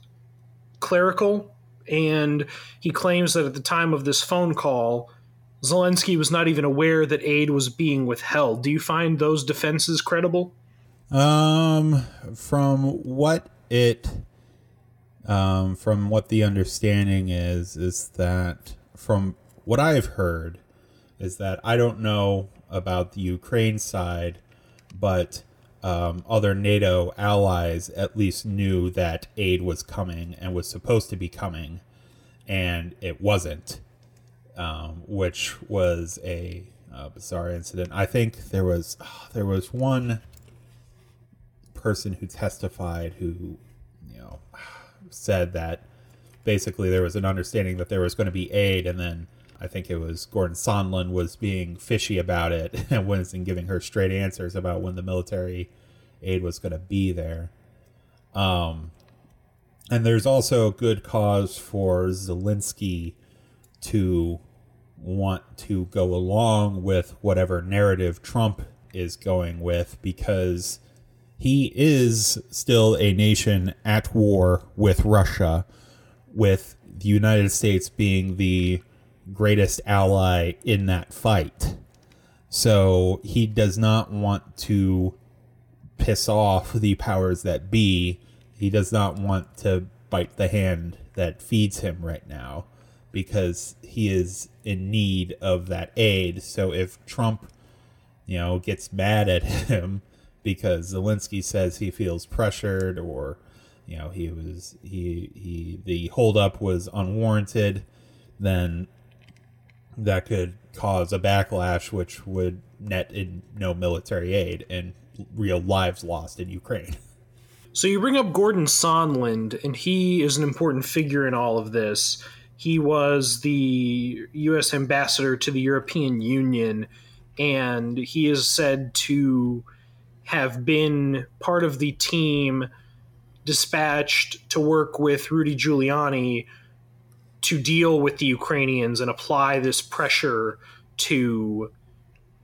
clerical, and he claims that at the time of this phone call, Zelensky was not even aware that aid was being withheld. Do you find those defenses credible? Um, from what it, um, from what the understanding is, is that from what I've heard is that I don't know about the Ukraine side, but um, other NATO allies at least knew that aid was coming and was supposed to be coming, and it wasn't, um, which was a uh, bizarre incident. I think there was oh, there was one person who testified who, you know, said that basically there was an understanding that there was going to be aid, and then I think it was Gordon Sondland was being fishy about it <laughs> and wasn't giving her straight answers about when the military aid was going to be there. Um, and there's also good cause for Zelensky to want to go along with whatever narrative Trump is going with because he is still a nation at war with Russia, with the United States being the greatest ally in that fight. So he does not want to piss off the powers that be. He does not want to bite the hand that feeds him right now because he is in need of that aid. So if Trump, you know, gets mad at <laughs> him because Zelensky says he feels pressured or you know he was he he the holdup was unwarranted, then that could cause a backlash which would net in no military aid and real lives lost in Ukraine. <laughs> So you bring up Gordon Sondland, and he is an important figure in all of this. He was the U.S. ambassador to the European Union, and he is said to have been part of the team dispatched to work with Rudy Giuliani to deal with the Ukrainians and apply this pressure to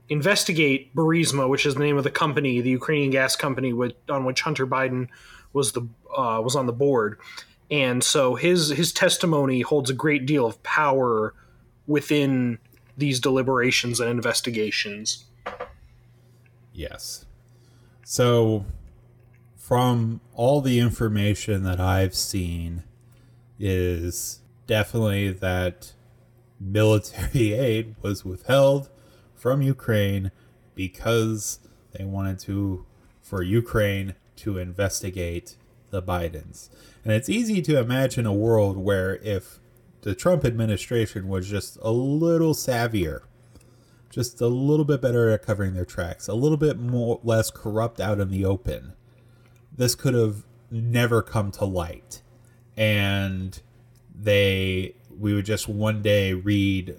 investigate Burisma, which is the name of the company, the Ukrainian gas company with, on which Hunter Biden was the uh, was on the board, and so his his testimony holds a great deal of power within these deliberations and investigations. Yes. So, from all the information that I've seen, is definitely that military <laughs> aid was withheld from Ukraine because they wanted to, for Ukraine to investigate the Bidens. And it's easy to imagine a world where if the Trump administration was just a little savvier just a little bit better at covering their tracks, a little bit more less corrupt out in the open. This could have never come to light. And they we would just one day read,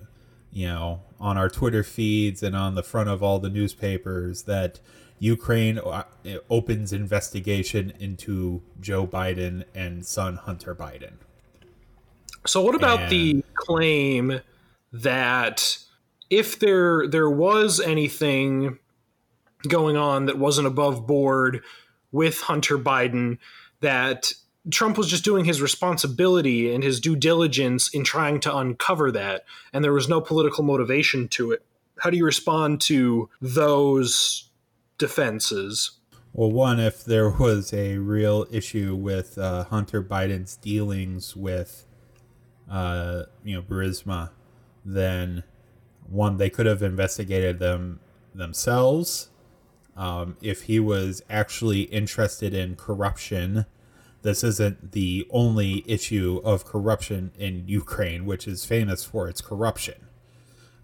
you know, on our Twitter feeds and on the front of all the newspapers that Ukraine uh, opens investigation into Joe Biden and son Hunter Biden. So what about and, the claim that if there there was anything going on that wasn't above board with Hunter Biden, that Trump was just doing his responsibility and his due diligence in trying to uncover that, and there was no political motivation to it. How do you respond to those defenses? Well, one, if there was a real issue with uh, Hunter Biden's dealings with, uh, you know, Burisma, then one they could have investigated them themselves um, if he was actually interested in corruption this isn't the only issue of corruption in ukraine which is famous for its corruption.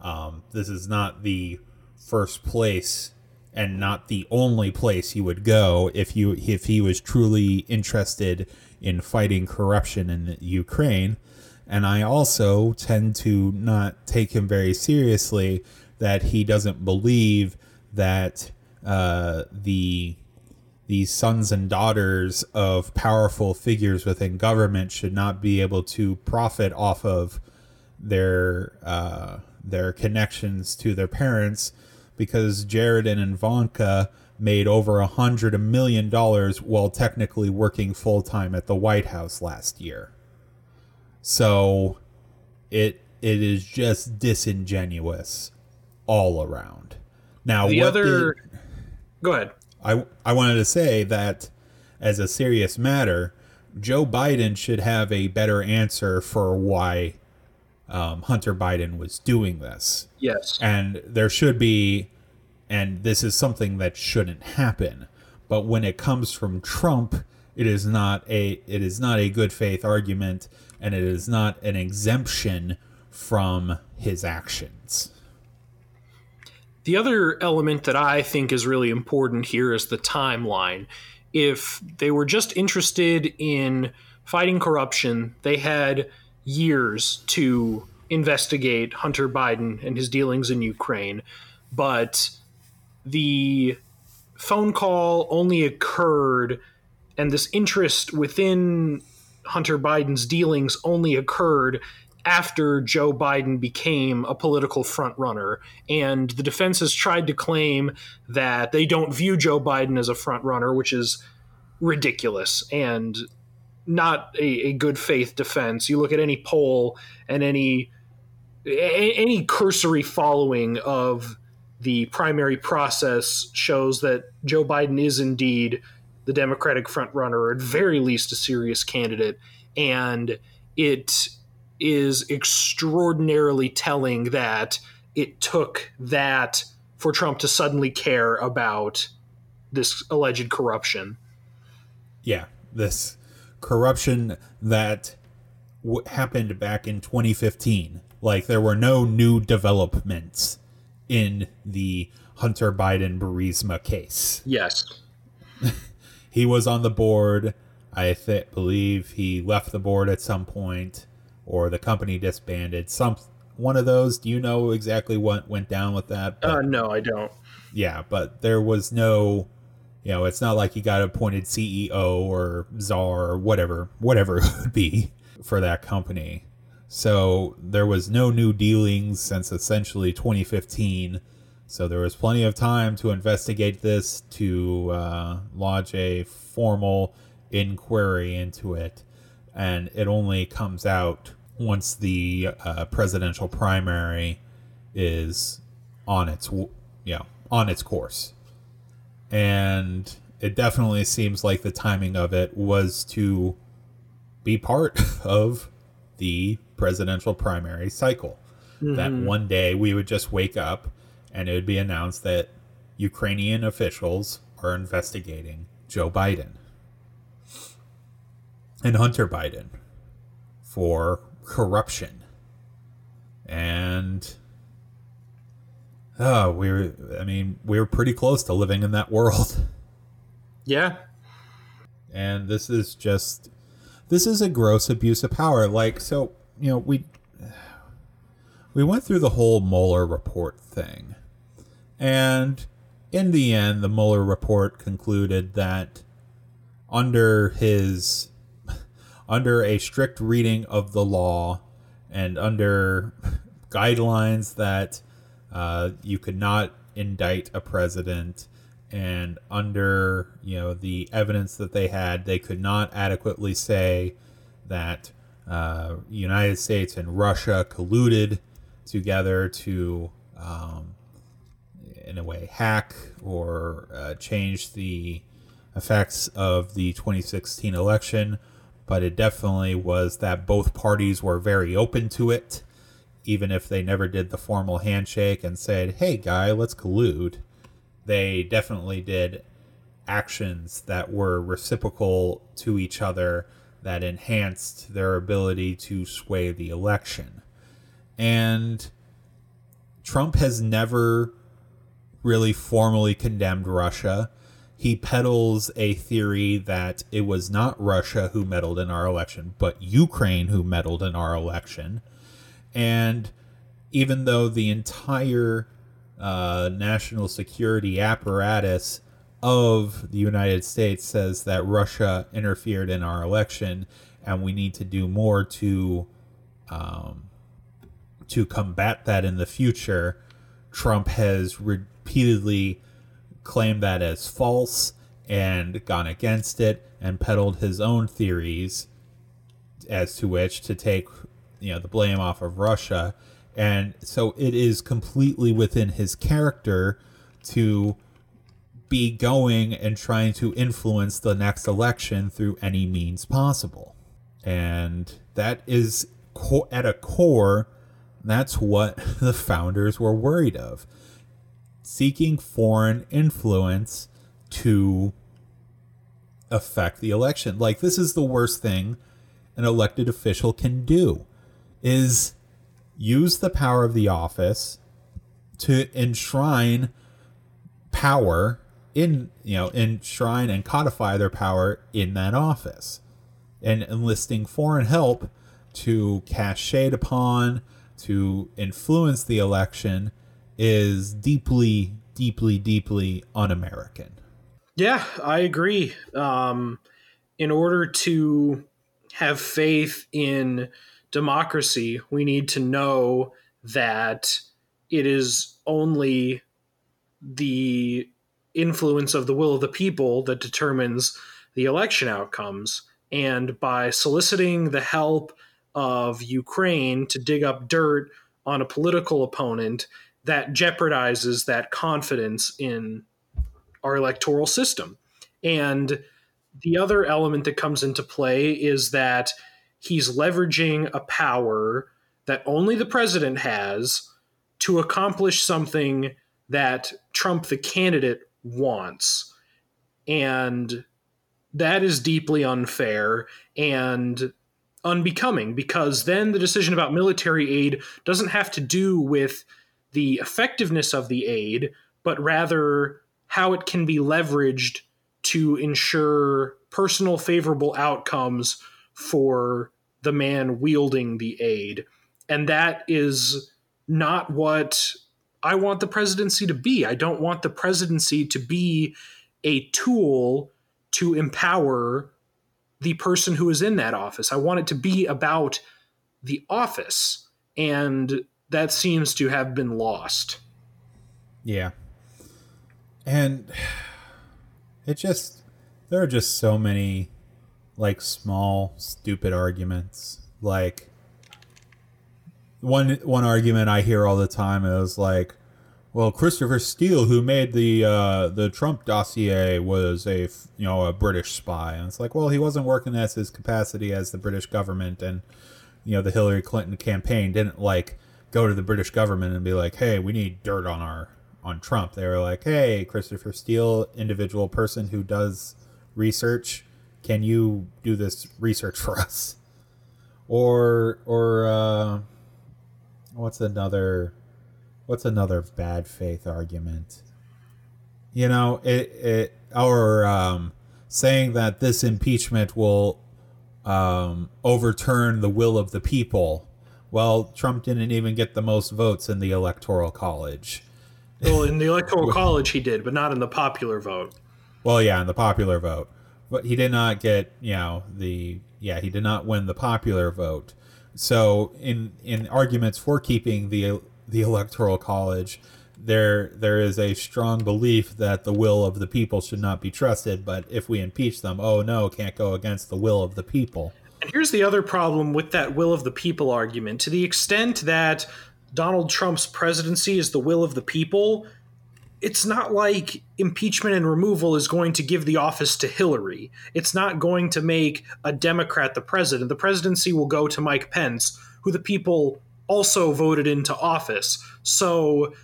Um, this is not the first place and not the only place he would go if you if he was truly interested in fighting corruption in Ukraine. And I also tend to not take him very seriously that he doesn't believe that uh, the the sons and daughters of powerful figures within government should not be able to profit off of their uh, their connections to their parents because Jared and Ivanka made over a hundred million dollars while technically working full time at the White House last year. So it it is just disingenuous all around. Now the other did, go ahead. I I wanted to say that as a serious matter, Joe Biden should have a better answer for why um, Hunter Biden was doing this. Yes, and there should be and this is something that shouldn't happen. But when it comes from Trump, it is not a it is not a good faith argument, and it is not an exemption from his actions. The other element that I think is really important here is the timeline. If they were just interested in fighting corruption, they had years to investigate Hunter Biden and his dealings in Ukraine. But the phone call only occurred, and this interest within Hunter Biden's dealings only occurred after Joe Biden became a political frontrunner. And the defense has tried to claim that they don't view Joe Biden as a frontrunner, which is ridiculous and not a, a, good faith defense. You look at any poll and any any cursory following of the primary process shows that Joe Biden is indeed the Democratic frontrunner, or at very least a serious candidate. And it is extraordinarily telling that it took that for Trump to suddenly care about this alleged corruption. Yeah, this corruption that w- happened back in 2015. Like there were no new developments in the Hunter Biden Burisma case. Yes. <laughs> he was on the board. I th- believe he left the board at some point or the company disbanded. Some one of those. Do you know exactly what went down with that? But, uh, no, I don't. Yeah, but there was no, you know, it's not like he got appointed CEO or czar or whatever, whatever <laughs> it would be for that company. So there was no new dealings since essentially 2015. So there was plenty of time to investigate this, to uh, lodge a formal inquiry into it, and it only comes out once the uh, presidential primary is on its you know on its course and it definitely seems like the timing of it was to be part <laughs> of the presidential primary cycle mm-hmm. that one day we would just wake up and it would be announced that Ukrainian officials are investigating Joe Biden and Hunter Biden for corruption. And uh, oh, we are I mean, we are pretty close to living in that world. <laughs> Yeah. And this is just this is a gross abuse of power. Like so, you know, we we went through the whole Mueller report thing. And in the end, the Mueller report concluded that under his under a strict reading of the law and under <laughs> guidelines that uh, you could not indict a president. And under you know the evidence that they had they could not adequately say that uh, united states and russia colluded together to um, in a way hack or uh, change the effects of the 2016 election but it definitely was that both parties were very open to it, even if they never did the formal handshake and said, hey, guy, let's collude. They definitely did actions that were reciprocal to each other that enhanced their ability to sway the election. And Trump has never really formally condemned Russia he peddles a theory that it was not Russia who meddled in our election, but Ukraine who meddled in our election. And even though the entire uh, national security apparatus of the United States says that Russia interfered in our election and we need to do more to um, to combat that in the future, Trump has repeatedly claimed that as false and gone against it and peddled his own theories as to which to take you know the blame off of Russia. And so it is completely within his character to be going and trying to influence the next election through any means possible. And that is at a core that's what <laughs> the founders were worried of seeking foreign influence to affect the election. Like this is the worst thing an elected official can do is use the power of the office to enshrine power in you know enshrine and codify their power in that office and enlisting foreign help to cast shade upon to influence the election is deeply deeply deeply un-american yeah i agree um, in order to have faith in democracy we need to know that it is only the influence of the will of the people that determines the election outcomes. And by soliciting the help of Ukraine to dig up dirt on a political opponent, that jeopardizes that confidence in our electoral system. And the other element that comes into play is that he's leveraging a power that only the president has to accomplish something that Trump, the candidate, wants. And that is deeply unfair and unbecoming because then the decision about military aid doesn't have to do with the effectiveness of the aid, but rather how it can be leveraged to ensure personal favorable outcomes for the man wielding the aid. And that is not what I want the presidency to be. I don't want the presidency to be a tool to empower the person who is in that office. I want it to be about the office. And that seems to have been lost. Yeah. And <sighs> it just, there are just so many like small, stupid arguments. Like, one one argument I hear all the time is like, well, Christopher Steele, who made the uh, the Trump dossier, was a you know a British spy, and it's like, well, he wasn't working as his capacity as the British government, and you know the Hillary Clinton campaign didn't like go to the British government and be like, hey, we need dirt on our on Trump. They were like, hey, Christopher Steele, individual person who does research, can you do this research for us? Or or uh, what's another what's another bad faith argument you know it it or um, saying that this impeachment will um, overturn the will of the people well trump didn't even get the most votes in the electoral college well in the <laughs> electoral college he did but not in the popular vote well yeah in the popular vote but he did not get you know the yeah he did not win the popular vote so in in arguments for keeping the the electoral college, there there is a strong belief that the will of the people should not be trusted. But if we impeach them, oh no, can't go against the will of the people. And here's the other problem with that will of the people argument. To the extent that Donald Trump's presidency is the will of the people, it's not like impeachment and removal is going to give the office to Hillary. It's not going to make a Democrat the president. The presidency will go to Mike Pence, who the people also voted into office. So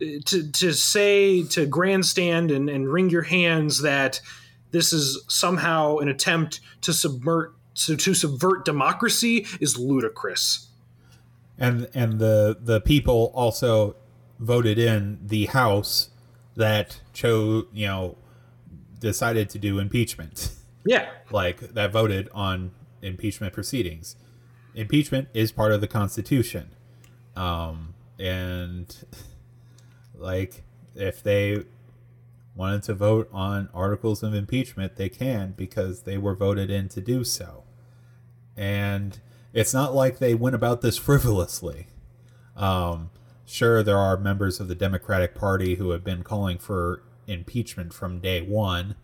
eh, to, to say, to grandstand and, and wring your hands that this is somehow an attempt to subvert to, to subvert democracy is ludicrous. And and the the people also voted in the House that chose, you know, decided to do impeachment. Yeah. <laughs> like that voted on impeachment proceedings. Impeachment is part of the Constitution. Um, and <laughs> like if they wanted to vote on articles of impeachment, they can because they were voted in to do so. And it's not like they went about this frivolously. Um, Sure, there are members of the Democratic Party who have been calling for impeachment from day one,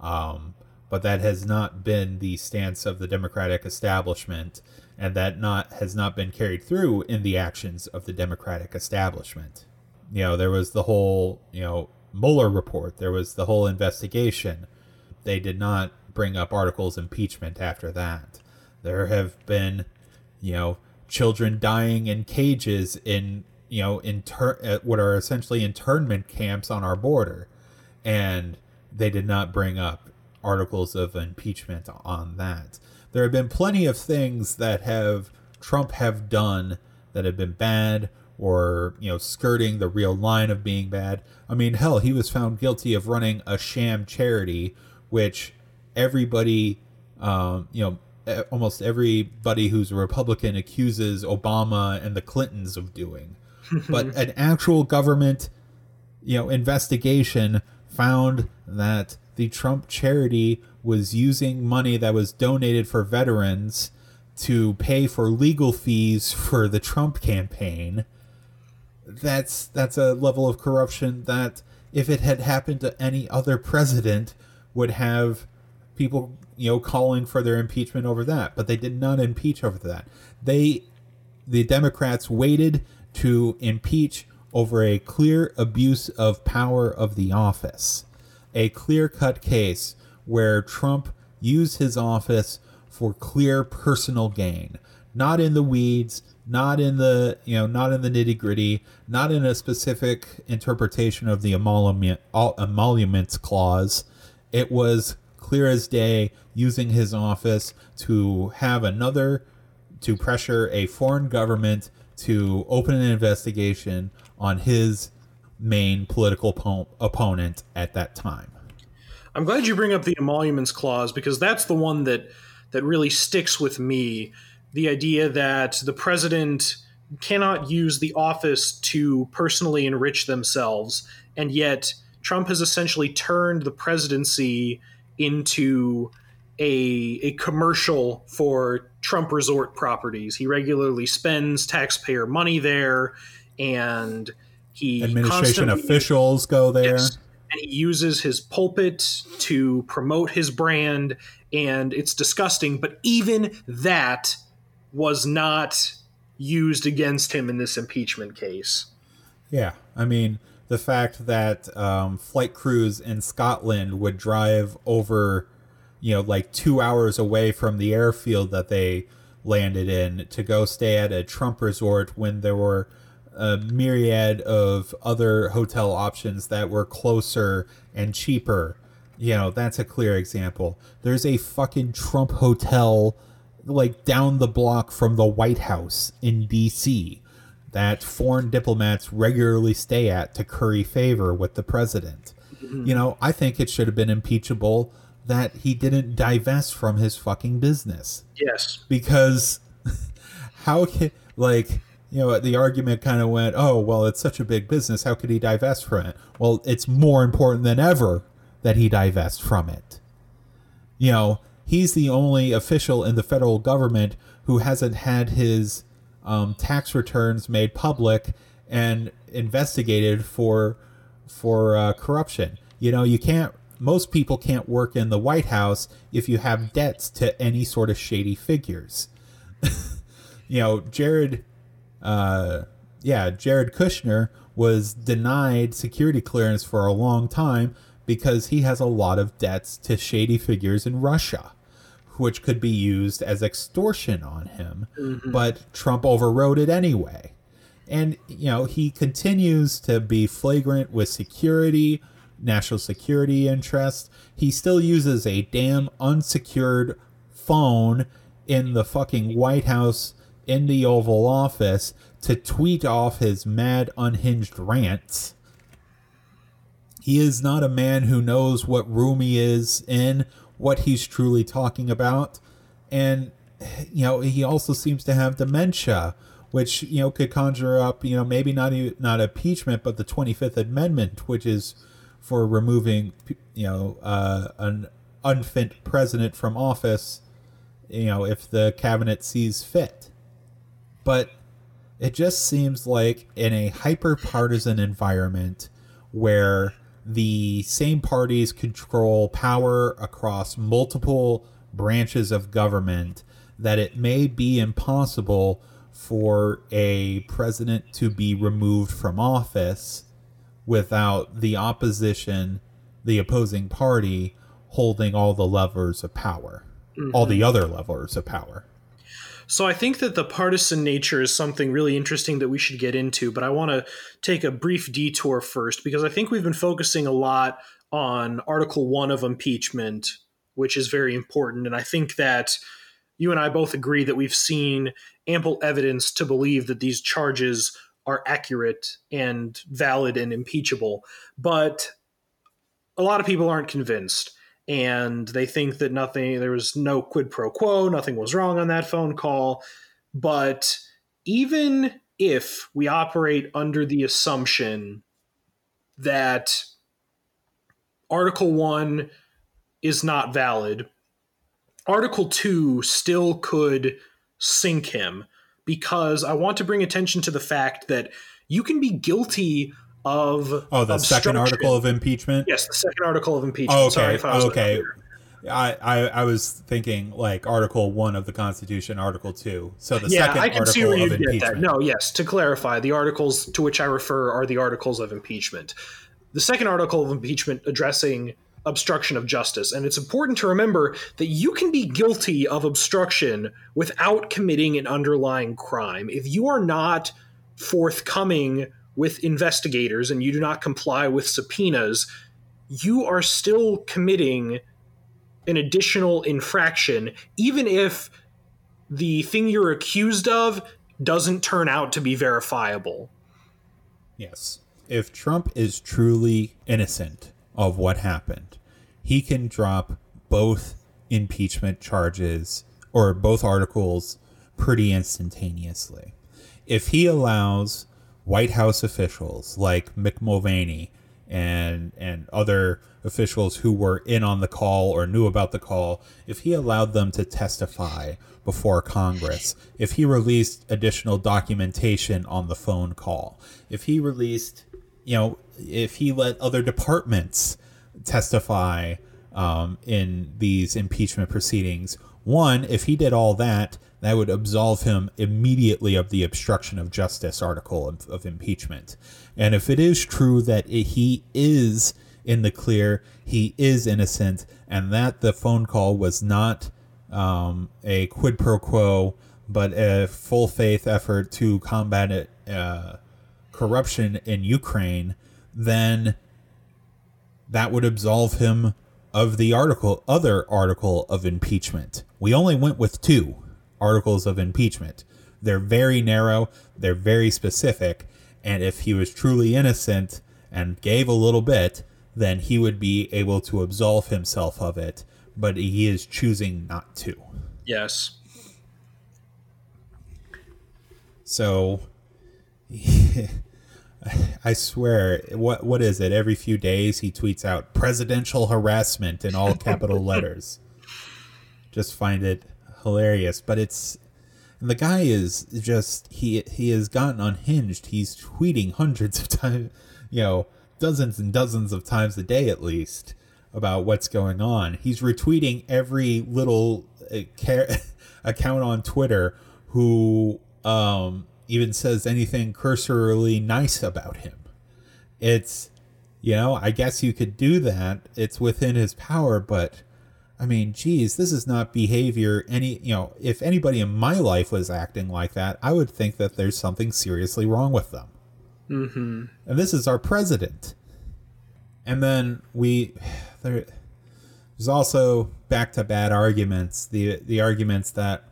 um, but that has not been the stance of the Democratic establishment, and that not has not been carried through in the actions of the Democratic establishment. You know, there was the whole you know Mueller report, there was the whole investigation. They did not bring up articles impeachment after that. There have been, you know, children dying in cages in you know, inter- at what are essentially internment camps on our border. And they did not bring up articles of impeachment on that. There have been plenty of things that have Trump have done that have been bad or you know skirting the real line of being bad. I mean, hell, he was found guilty of running a sham charity, which everybody, um, you know, almost everybody who's a Republican accuses Obama and the Clintons of doing. <laughs> but an actual government, you know, investigation found that the Trump charity was using money that was donated for veterans to pay for legal fees for the Trump campaign. That's that's a level of corruption that if it had happened to any other president would have people, you know, calling for their impeachment over that, but they did not impeach over that. They the Democrats waited to impeach over a clear abuse of power of the office. A clear-cut case where Trump used his office for clear personal gain, not in the weeds, not in the you know, not in the nitty gritty, not in a specific interpretation of the emolument, emoluments clause. It was clear as day using his office to have another to pressure a foreign government to open an investigation on his main political po- opponent at that time. I'm glad you bring up the emoluments clause because that's the one that that really sticks with me. The idea that the president cannot use the office to personally enrich themselves, and yet Trump has essentially turned the presidency into a, a commercial for Trump resort properties. He regularly spends taxpayer money there, and he administration officials go there. Yes, and he uses his pulpit to promote his brand and it's disgusting but even that was not used against him in this impeachment case yeah i mean the fact that um, flight crews in scotland would drive over you know like two hours away from the airfield that they landed in to go stay at a trump resort when there were a myriad of other hotel options that were closer and cheaper. You know, that's a clear example. There's a fucking Trump hotel like down the block from the White House in DC that foreign diplomats regularly stay at to curry favor with the president. Mm-hmm. You know, I think it should have been impeachable that he didn't divest from his fucking business. Yes. Because <laughs> how can like you know, the argument kind of went, oh, well, it's such a big business. How could he divest from it? Well, it's more important than ever that he divest from it. You know, he's the only official in the federal government who hasn't had his um, tax returns made public and investigated for for uh, corruption. You know, you can't. Most people can't work in the White House if you have debts to any sort of shady figures. <laughs> you know, Jared uh, yeah, Jared Kushner was denied security clearance for a long time because he has a lot of debts to shady figures in Russia, which could be used as extortion on him. Mm-hmm. But Trump overrode it anyway. And, you know, he continues to be flagrant with security, national security interests. He still uses a damn unsecured phone in the fucking White House in the Oval Office to tweet off his mad, unhinged rants. He is not a man who knows what room he is in, what he's truly talking about. And, you know, he also seems to have dementia, which, you know, could conjure up, you know, maybe not, not impeachment, but the 25th Amendment, which is for removing, you know, uh, an unfit president from office, you know, if the cabinet sees fit but it just seems like in a hyper partisan environment where the same parties control power across multiple branches of government that it may be impossible for a president to be removed from office without the opposition, the opposing party, holding all the levers of power, mm-hmm. all the other levers of power. So I think that the partisan nature is something really interesting that we should get into, but I want to take a brief detour first because I think we've been focusing a lot on Article 1 of impeachment, which is very important. And I think that you and I both agree that we've seen ample evidence to believe that these charges are accurate and valid and impeachable. But a lot of people aren't convinced and they think that nothing there was no quid pro quo nothing was wrong on that phone call. But even if we operate under the assumption that article 1 is not valid article 2 still could sink him because i want to bring attention to the fact that you can be guilty of oh the second article of impeachment yes the second article of impeachment oh, okay Sorry okay I, I, I was thinking like Article One of the Constitution, Article Two. So the yeah, second I can article see where you get that. No, yes. To clarify, the articles to which I refer are the articles of impeachment. The second article of impeachment addressing obstruction of justice, and it's important to remember that you can be guilty of obstruction without committing an underlying crime if you are not forthcoming with investigators and you do not comply with subpoenas, you are still committing an additional infraction, even if the thing you're accused of doesn't turn out to be verifiable. Yes. If Trump is truly innocent of what happened, he can drop both impeachment charges or both articles pretty instantaneously. If he allows White House officials like Mick Mulvaney and and other officials who were in on the call or knew about the call, if he allowed them to testify before Congress, if he released additional documentation on the phone call, if he released, you know, if he let other departments testify um, in these impeachment proceedings, one, if he did all that, that would absolve him immediately of the obstruction of justice article of, of impeachment. And if it is true that he is in the clear, he is innocent, and that the phone call was not um, a quid pro quo, but a full faith effort to combat it, uh, corruption in Ukraine, then that would absolve him of the article, other article of impeachment. We only went with two articles of impeachment. They're very narrow, they're very specific, and if he was truly innocent and gave a little bit, then he would be able to absolve himself of it, but he is choosing not to. Yes. So <laughs> I swear, what what is it? Every few days he tweets out presidential harassment in all capital <laughs> letters. Just find it hilarious, but it's the guy is just he he has gotten unhinged. He's tweeting hundreds of times, you know, dozens and dozens of times a day at least about what's going on. He's retweeting every little uh, <laughs> account on Twitter who um, even says anything cursorily nice about him. It's, you know, I guess you could do that. It's within his power, but I mean, geez, this is not behavior. Any, you know, if anybody in my life was acting like that, I would think that there's something seriously wrong with them. Mm-hmm. And this is our president. And then we, <sighs> there, there's also back to bad arguments. The the arguments that,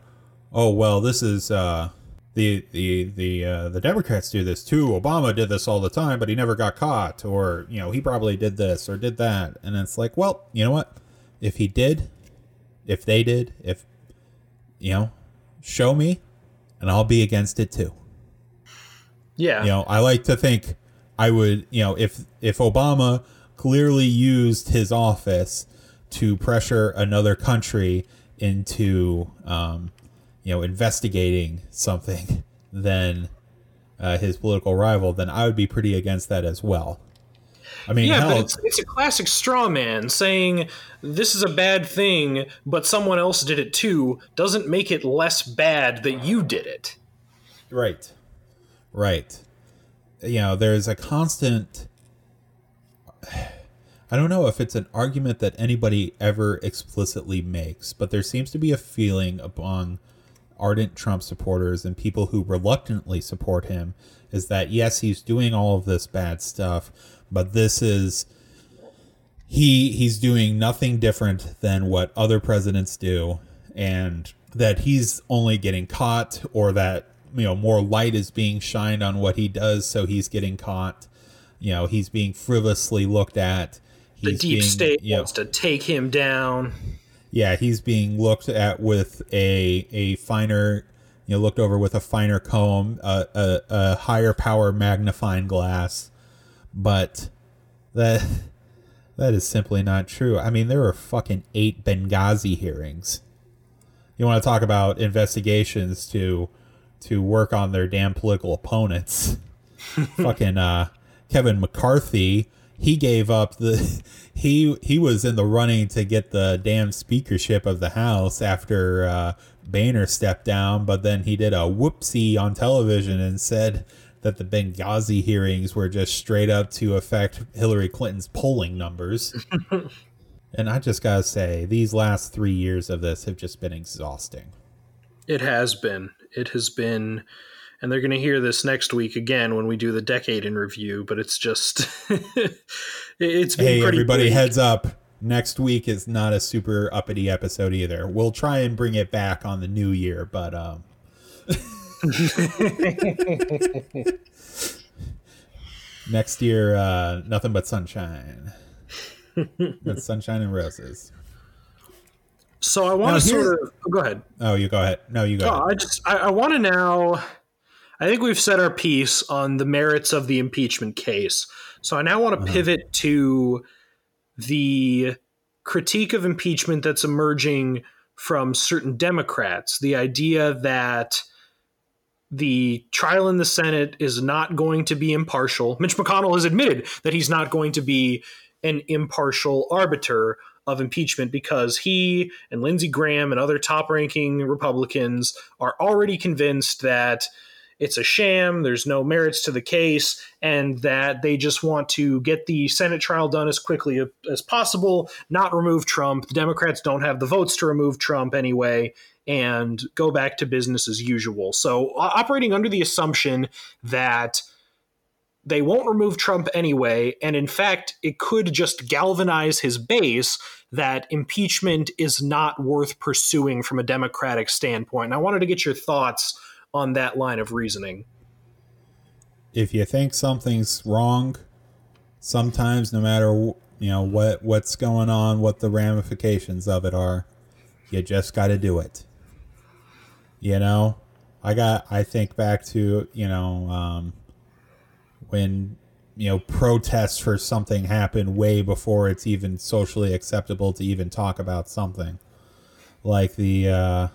oh well, this is uh, the the the uh, the Democrats do this too. Obama did this all the time, but he never got caught, or you know, he probably did this or did that. And it's like, well, you know what? If he did, if they did, if you know, show me, and I'll be against it too. Yeah. You know, I like to think I would, you know, if if Obama clearly used his office to pressure another country into um, you know investigating something <laughs> than uh, his political rival, then I would be pretty against that as well. I mean, yeah, hell, but it's, it's a classic straw man saying this is a bad thing, but someone else did it too. Doesn't make it less bad that you did it. Right, right. You know, there's a constant. I don't know if it's an argument that anybody ever explicitly makes, but there seems to be a feeling among ardent Trump supporters and people who reluctantly support him is that yes, he's doing all of this bad stuff, but this is he he's doing nothing different than what other presidents do and that he's only getting caught or that you know more light is being shined on what he does so he's getting caught. You know he's being frivolously looked at. The deep being, state you know, wants to take him down yeah he's being looked at with a a finer you know looked over with a finer comb a, a, a higher power magnifying glass. But that <laughs> that is simply not true. I mean there were fucking eight benghazi hearings. You want to talk about investigations to to work on their damn political opponents. <laughs> Fucking uh, Kevin McCarthy, he gave up the <laughs> he he was in the running to get the damn speakership of the House after uh, Boehner stepped down, but then he did a whoopsie on television and said that the Benghazi hearings were just straight up to affect Hillary Clinton's polling numbers. <laughs> And I just gotta say, these last three years of this have just been exhausting. It has been. It has been, and they're going to hear this next week again when we do the decade in review. But it's just, <laughs> it's been hey everybody, bleak. heads up. Next week is not a super uppity episode either. We'll try and bring it back on the new year, but um. <laughs> next year, uh, nothing but sunshine. That's sunshine and roses. So I want to sort of oh, go ahead. Oh, you go ahead. No, you go. Oh, I just I, I want to now. I think we've said our piece on the merits of the impeachment case. So I now want to uh-huh. pivot to the critique of impeachment that's emerging from certain Democrats. The idea that the trial in the Senate is not going to be impartial. Mitch McConnell has admitted that he's not going to be an impartial arbiter of impeachment because he and Lindsey Graham and other top ranking Republicans are already convinced that it's a sham, there's no merits to the case, and that they just want to get the Senate trial done as quickly as possible, not remove Trump. The Democrats don't have the votes to remove Trump anyway, and go back to business as usual. So, operating under the assumption that they won't remove Trump anyway. And in fact, it could just galvanize his base that impeachment is not worth pursuing from a Democratic standpoint. And I wanted to get your thoughts on that line of reasoning. If you think something's wrong, sometimes no matter you know what what's going on, what the ramifications of it are, you just got to do it. You know, I got I think back to you know um, when you know protests for something happen way before it's even socially acceptable to even talk about something like the uh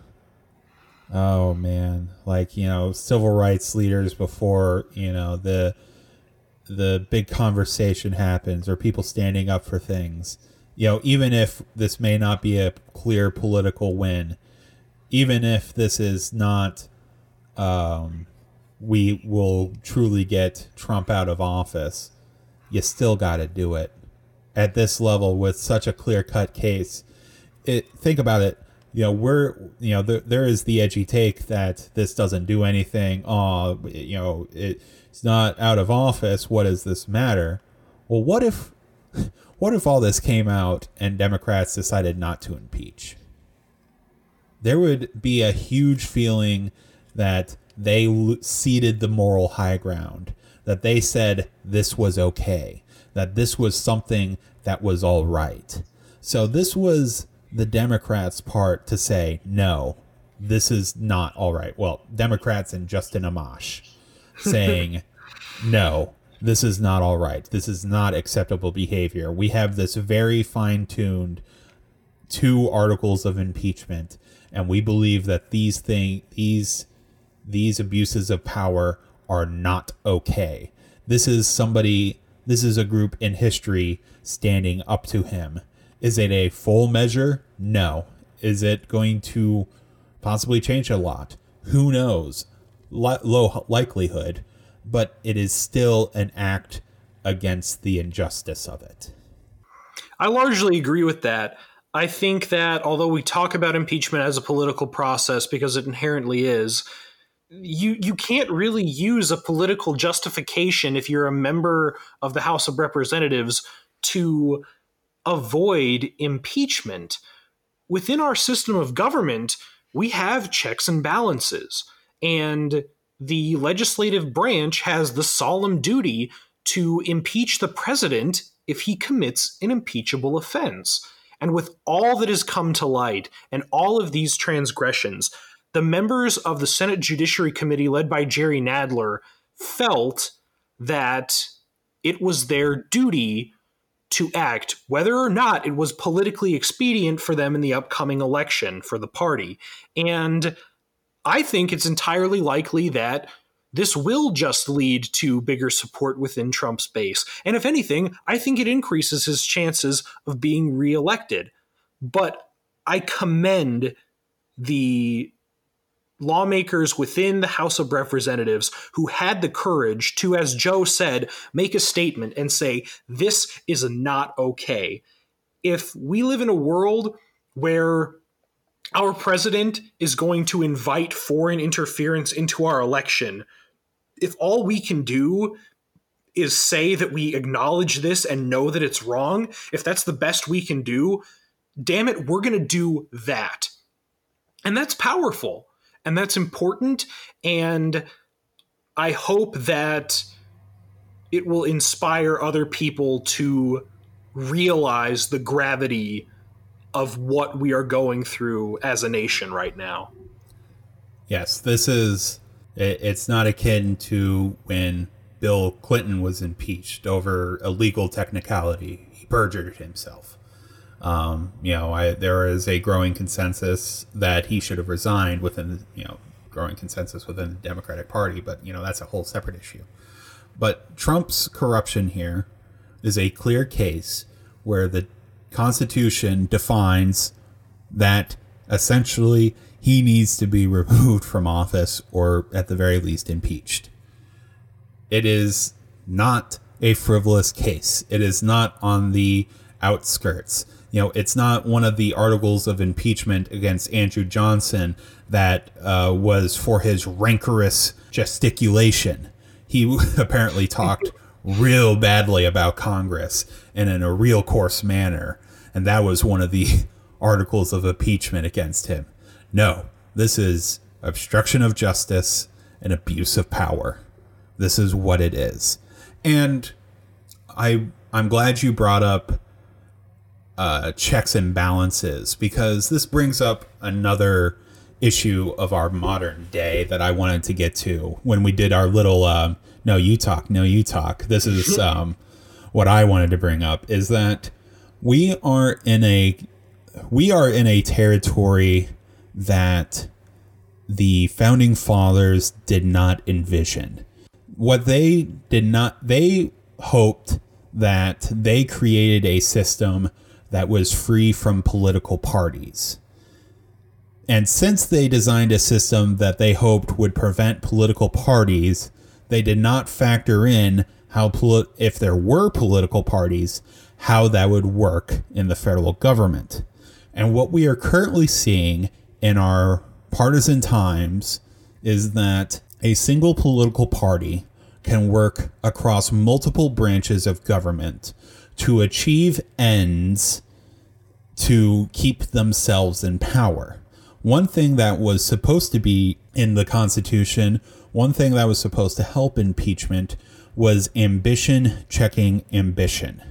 oh man like you know civil rights leaders before you know the the big conversation happens or people standing up for things you know even if this may not be a clear political win even if this is not um we will truly get Trump out of office, you still got to do it at this level with such a clear cut case. It think about it. You know, we're you know there, there is the edgy take that this doesn't do anything. Oh, you know, it, it's not out of office. What does this matter? Well, what if <laughs> what if all this came out and Democrats decided not to impeach? There would be a huge feeling that they ceded the moral high ground, that they said this was okay, that this was something that was all right. So this was the Democrats' part to say, no, this is not all right. Well, Democrats and Justin Amash saying, <laughs> no, this is not all right. This is not acceptable behavior. We have this very fine tuned two articles of impeachment, and we believe that these thing these these abuses of power are not okay. This is somebody, this is a group in history standing up to him. Is it a full measure? No. Is it going to possibly change a lot? Who knows? low likelihood, but it is still an act against the injustice of it. I largely agree with that. I think that although we talk about impeachment as a political process because it inherently is, you you can't really use a political justification if you're a member of the House of Representatives to avoid impeachment. Within our system of government, we have checks and balances, and the legislative branch has the solemn duty to impeach the president if he commits an impeachable offense. And with all that has come to light and all of these transgressions, the members of the Senate Judiciary Committee, led by Jerry Nadler, felt that it was their duty to act, whether or not it was politically expedient for them in the upcoming election for the party. And I think it's entirely likely that this will just lead to bigger support within Trump's base. And if anything, I think it increases his chances of being reelected. But I commend the lawmakers within the House of Representatives who had the courage to, as Joe said, make a statement and say, this is not okay. If we live in a world where our president is going to invite foreign interference into our election, if all we can do is say that we acknowledge this and know that it's wrong, if that's the best we can do, damn it, we're going to do that. And that's powerful and that's important. And I hope that it will inspire other people to realize the gravity of what we are going through as a nation right now. Yes, this is it's not akin to when Bill Clinton was impeached over a legal technicality. He perjured himself. Um, you know, I, there is a growing consensus that he should have resigned within you know, growing consensus within the Democratic Party, but, you know, that's a whole separate issue. But Trump's corruption here is a clear case where the Constitution defines that essentially he needs to be <laughs> removed from office or at the very least impeached. It is not a frivolous case. It is not on the outskirts you know, it's not one of the articles of impeachment against Andrew Johnson that uh, was for his rancorous gesticulation. He <laughs> apparently talked <laughs> real badly about Congress and in a real coarse manner, and that was one of the <laughs> articles of impeachment against him. No, this is obstruction of justice and abuse of power. This is what it is. And I I'm glad you brought up uh, checks and balances because this brings up another issue of our modern day that I wanted to get to when we did our little um, no you talk no you talk. This is <laughs> um, what I wanted to bring up is that we are in a we are in a territory that the founding fathers did not envision. What they did not they hoped that they created a system that was free from political parties. And since they designed a system that they hoped would prevent political parties, they did not factor in how if there were political parties, how that would work in the federal government. And what we are currently seeing in our partisan times is that a single political party can work across multiple branches of government to achieve ends to keep themselves in power. One thing that was supposed to be in the Constitution, one thing that was supposed to help impeachment was ambition checking ambition.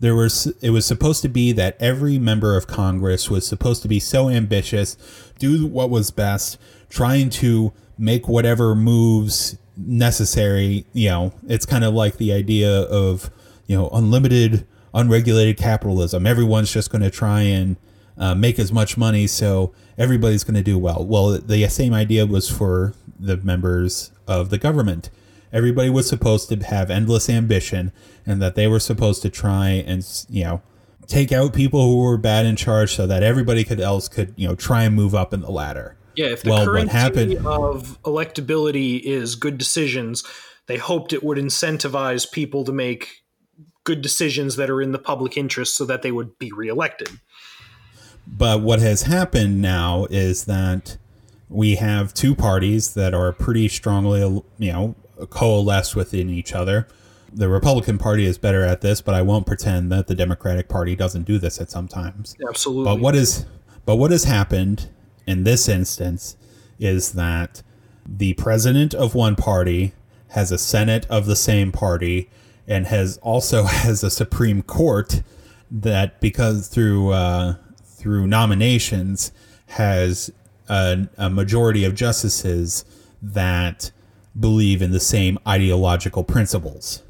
There was it was supposed to be that every member of Congress was supposed to be so ambitious, do what was best, trying to make whatever moves necessary, you know, it's kind of like the idea of, you know, unlimited unregulated capitalism. Everyone's just going to try and uh, make as much money, so everybody's going to do well. Well, the same idea was for the members of the government. Everybody was supposed to have endless ambition, and that they were supposed to try and you know take out people who were bad in charge, so that everybody could else could you know try and move up in the ladder. Yeah, if the well, currency happened, of electability is good decisions, they hoped it would incentivize people to make good decisions that are in the public interest so that they would be reelected. But what has happened now is that we have two parties that are pretty strongly, you know, coalesced within each other. The Republican Party is better at this, but I won't pretend that the Democratic Party doesn't do this at some times. Absolutely. But what is but what has happened in this instance is that the president of one party has a senate of the same party and has also <laughs> has a supreme court that because through uh, through nominations has a, a majority of justices that believe in the same ideological principles.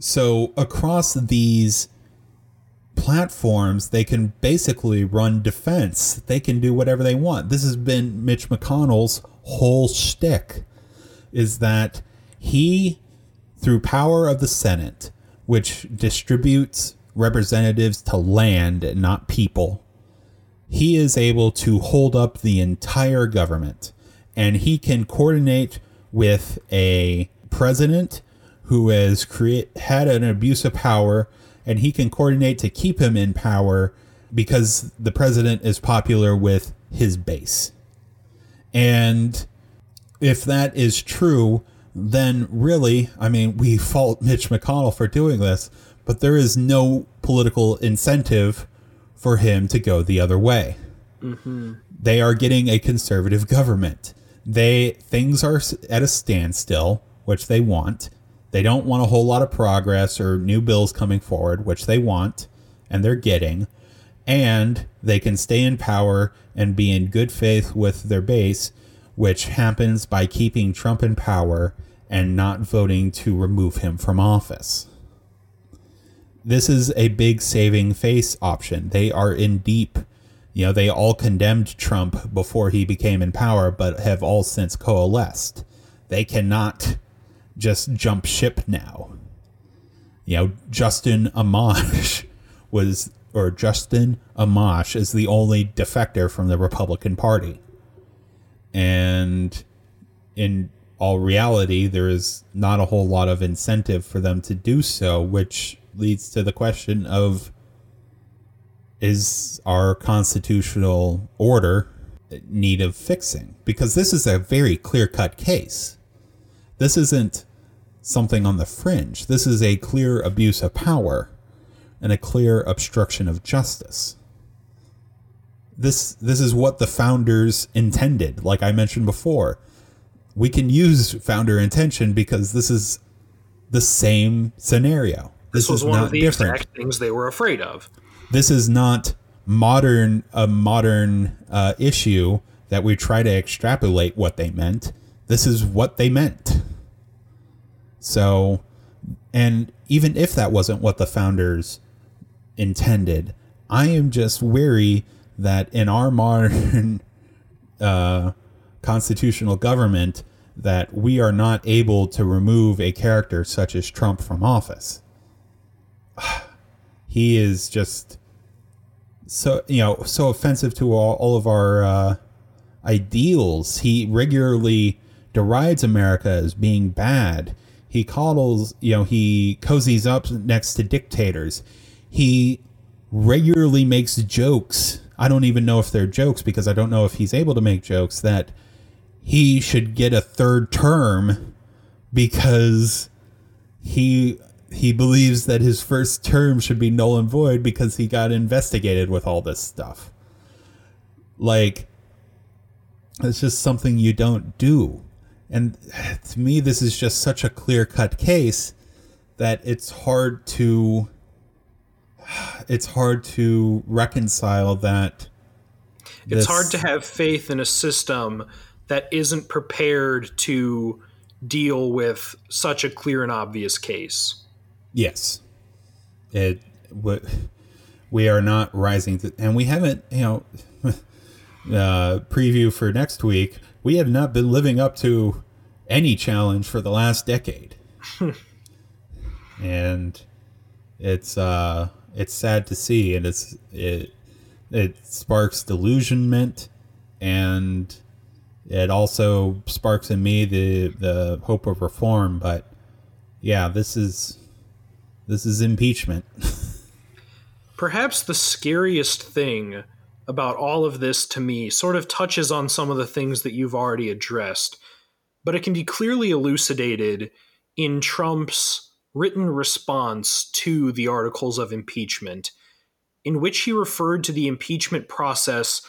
So across these platforms, they can basically run defense. They can do whatever they want. This has been Mitch McConnell's whole shtick, is that he, through power of the Senate, which distributes representatives to land and not people, he is able to hold up the entire government. And he can coordinate with a president who has create, had an abuse of power, and he can coordinate to keep him in power because the president is popular with his base. And if that is true, then really, I mean, we fault Mitch McConnell for doing this, but there is no political incentive for him to go the other way. Mm-hmm. They are getting a conservative government. They things are at a standstill, which they want. They don't want a whole lot of progress or new bills coming forward, which they want, and they're getting. And they can stay in power and be in good faith with their base, which happens by keeping Trump in power and not voting to remove him from office. This is a big saving face option. They are in deep you know, they all condemned Trump before he became in power, but have all since coalesced. They cannot just jump ship now. You know, Justin Amash <laughs> was, or Justin Amash is the only defector from the Republican Party. And in all reality, there is not a whole lot of incentive for them to do so, which leads to the question of is our constitutional order need of fixing? Because this is a very clear cut case. This isn't something on the fringe. This is a clear abuse of power and a clear obstruction of justice. This this is what the founders intended. Like I mentioned before, we can use founder intention because this is the same scenario. This, this was one of the different. exact things they were afraid of this is not modern a modern uh, issue that we try to extrapolate what they meant. This is what they meant. So, and even if that wasn't what the founders intended, I am just weary that in our modern <laughs> uh, constitutional government that we are not able to remove a character such as Trump from office. <sighs> he is just so you know so offensive to all, all of our uh, ideals. He regularly derides America as being bad. He coddles, you know, he cozies up next to dictators. He regularly makes jokes. I don't even know if they're jokes because I don't know if he's able to make jokes that he should get a third term because he he believes that his first term should be null and void because he got investigated with all this stuff. Like, it's just something you don't do. And to me, this is just such a clear cut case that it's hard to. It's hard to reconcile that. It's hard to have faith in a system that isn't prepared to deal with such a clear and obvious case. Yes, it. What we are not rising to, and we haven't. You know, <laughs> uh, preview for next week. We have not been living up to any challenge for the last decade, <laughs> and it's uh, it's sad to see, and it's it it sparks delusionment, and it also sparks in me the the hope of reform. But yeah, this is this is impeachment. <laughs> Perhaps the scariest thing about all of this to me sort of touches on some of the things that you've already addressed, but it can be clearly elucidated in Trump's written response to the articles of impeachment, in which he referred to the impeachment process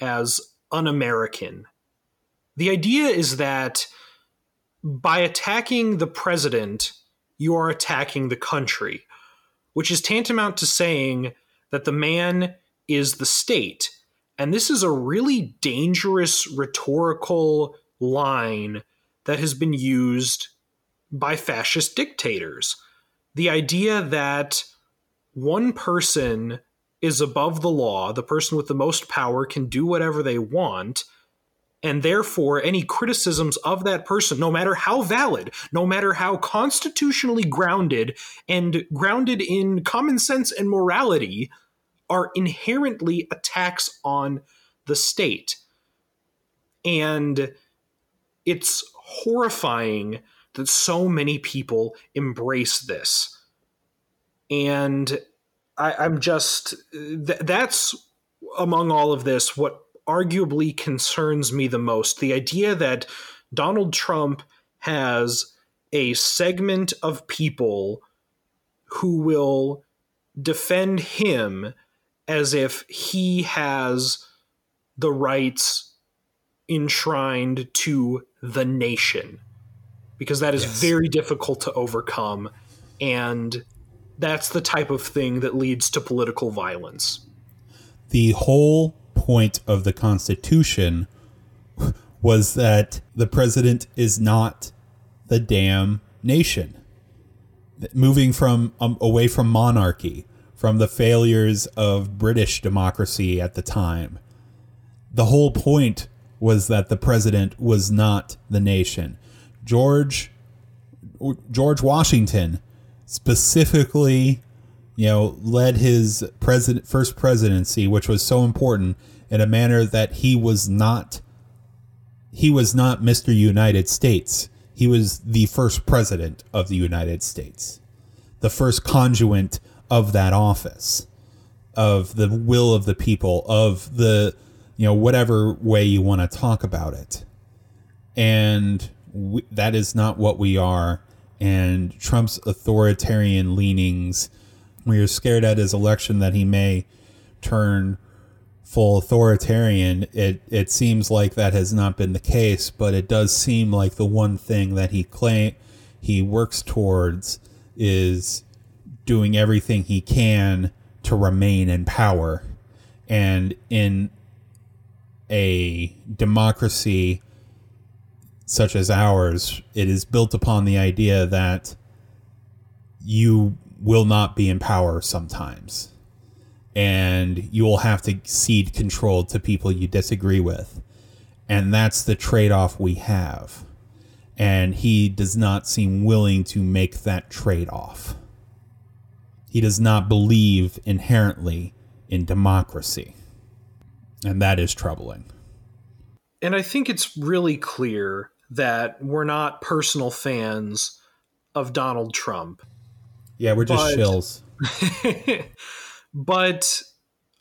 as un American. The idea is that by attacking the president, you are attacking the country, which is tantamount to saying that the man is the state. And this is a really dangerous rhetorical line that has been used by fascist dictators. The idea that one person is above the law, the person with the most power can do whatever they want, and therefore any criticisms of that person, no matter how valid, no matter how constitutionally grounded and grounded in common sense and morality, are inherently attacks on the state. And it's horrifying that so many people embrace this. And I, am just, th- that's among all of this what arguably concerns me the most. The idea that Donald Trump has a segment of people who will defend him as if he has the rights enshrined to the nation because that is yes. very difficult to overcome and that's the type of thing that leads to political violence the whole point of the constitution was that the president is not the damn nation moving from um, away from monarchy from the failures of British democracy at the time. The whole point was that the president was not the nation. George George Washington specifically, you know, led his president first presidency, which was so important, in a manner that he was not he was not Mr. United States. He was the first president of the United States. The first conduit of that office, of the will of the people, of the, you know, whatever way you want to talk about it. And we, that is not what we are. And Trump's authoritarian leanings, we are scared at his election that he may turn full authoritarian. It it seems like that has not been the case, but it does seem like the one thing that he claim he works towards is doing everything he can to remain in power. And in a democracy such as ours, it is built upon the idea that you will not be in power sometimes. And you will have to cede control to people you disagree with. And that's the trade off we have. And he does not seem willing to make that trade off. He does not believe inherently in democracy. And that is troubling. And I think it's really clear that we're not personal fans of Donald Trump. Yeah, we're just but, shills. <laughs> but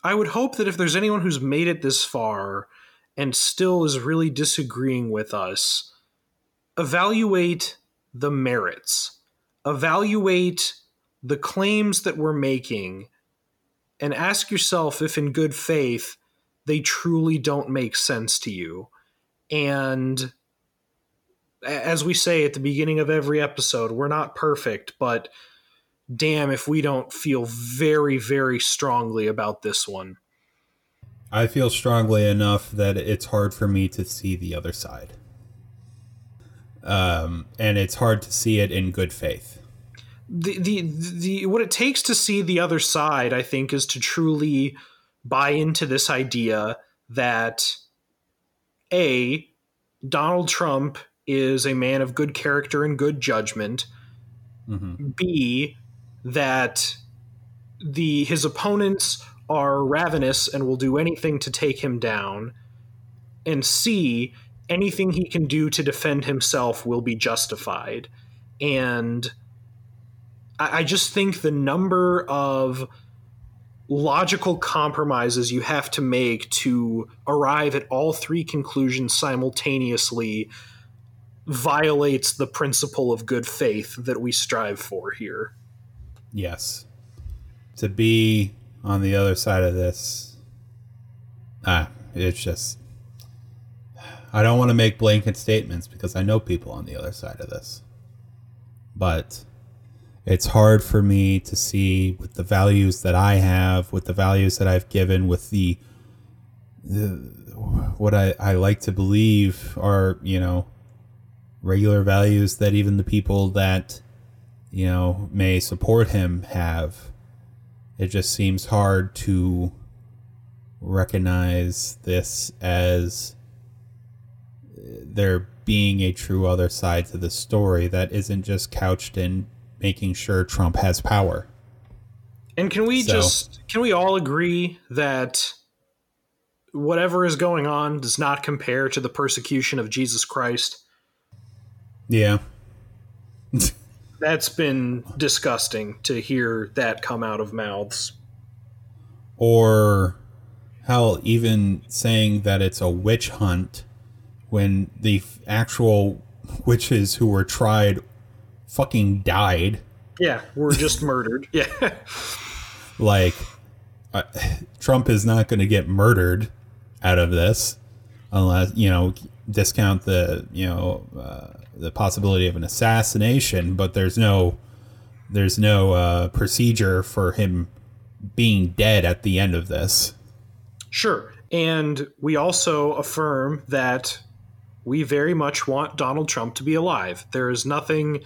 I would hope that if there's anyone who's made it this far and still is really disagreeing with us, evaluate the merits. Evaluate the claims that we're making and ask yourself if, in good faith, they truly don't make sense to you. And as we say at the beginning of every episode, we're not perfect, but damn if we don't feel very, very strongly about this one. I feel strongly enough that it's hard for me to see the other side. Um, and it's hard to see it in good faith the the the what it takes to see the other side, I think, is to truly buy into this idea that a Donald Trump is a man of good character and good judgment. Mm-hmm. B that the his opponents are ravenous and will do anything to take him down. And C anything he can do to defend himself will be justified. And I, I just think the number of logical compromises you have to make to arrive at all three conclusions simultaneously violates the principle of good faith that we strive for here. Yes. To be on the other side of this, ah, it's just. I don't want to make blanket statements because I know people on the other side of this. But it's hard for me to see with the values that I have, with the values that I've given, with the, the what I, I like to believe are, you know, regular values that even the people that, you know, may support him have. It just seems hard to recognize this as there being a true other side to the story that isn't just couched in making sure Trump has power. And can we so. just can we all agree that whatever is going on does not compare to the persecution of Jesus Christ? Yeah. <laughs> That's been disgusting to hear that come out of mouths. Or hell, even saying that it's a witch hunt when the actual <laughs> witches who were tried fucking died. Yeah, were just <laughs> murdered. Yeah. like, uh, Trump is not going to get murdered out of this unless, you know, discount the, you know, uh, the possibility of an assassination, but there's no there's no uh, procedure for him being dead at the end of this. Sure. And we also affirm that we very much want Donald Trump to be alive. There is nothing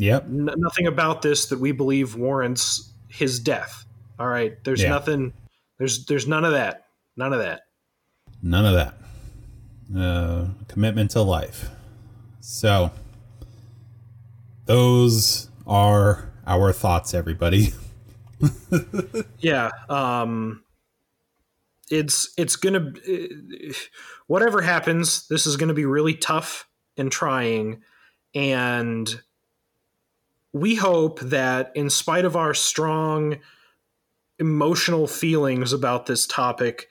Yep. N- nothing about this that we believe warrants his death. All right. There's yeah. nothing. There's there's none of that. None of that. None of that. Uh, commitment to life. So those are our thoughts, everybody. <laughs> yeah. Um, it's it's gonna whatever happens. This is gonna be really tough and trying, and we hope that in spite of our strong emotional feelings about this topic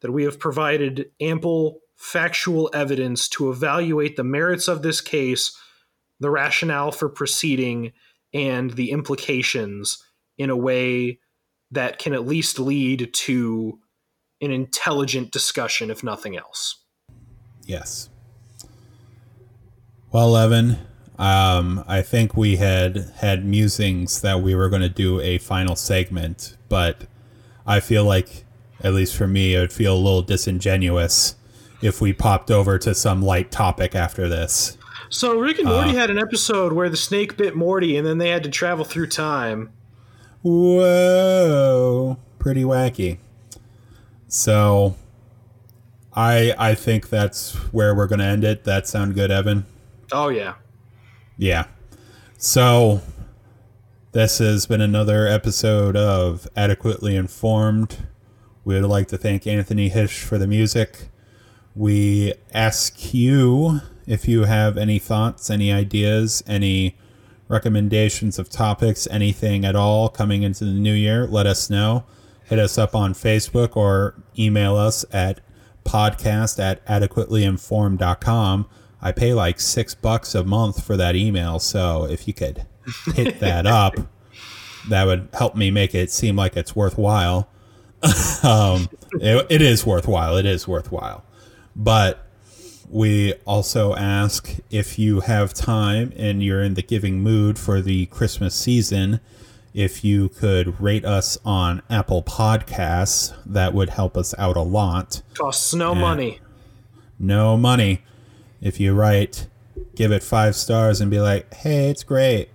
that we have provided ample factual evidence to evaluate the merits of this case the rationale for proceeding and the implications in a way that can at least lead to an intelligent discussion if nothing else. Yes. Well evan um, I think we had had musings that we were going to do a final segment, but I feel like, at least for me, it would feel a little disingenuous if we popped over to some light topic after this. So Rick and Morty uh, had an episode where the snake bit Morty, and then they had to travel through time. Whoa, pretty wacky. So, I I think that's where we're going to end it. That sound good, Evan? Oh yeah. Yeah. So this has been another episode of Adequately Informed. We would like to thank Anthony Hish for the music. We ask you if you have any thoughts, any ideas, any recommendations of topics, anything at all coming into the new year, let us know. Hit us up on Facebook or email us at podcast at adequatelyinformed.com I pay like six bucks a month for that email. So if you could hit <laughs> that up, that would help me make it seem like it's worthwhile. <laughs> um, it, it is worthwhile. It is worthwhile. But we also ask if you have time and you're in the giving mood for the Christmas season, if you could rate us on Apple Podcasts, that would help us out a lot. Costs no and money. No money if you write, give it five stars and be like, hey, it's great.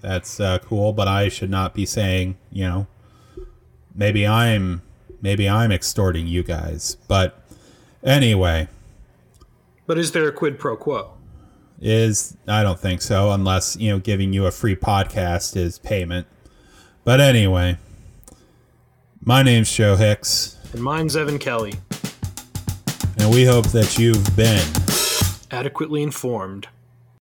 That's uh, cool, but I should not be saying, you know, maybe I'm maybe I'm extorting you guys. But anyway. But is there a quid pro quo? Is I don't think so, unless you know giving you a free podcast is payment. But anyway, my name's Joe Hicks. And mine's Evan Kelly. And we hope that you've been adequately informed.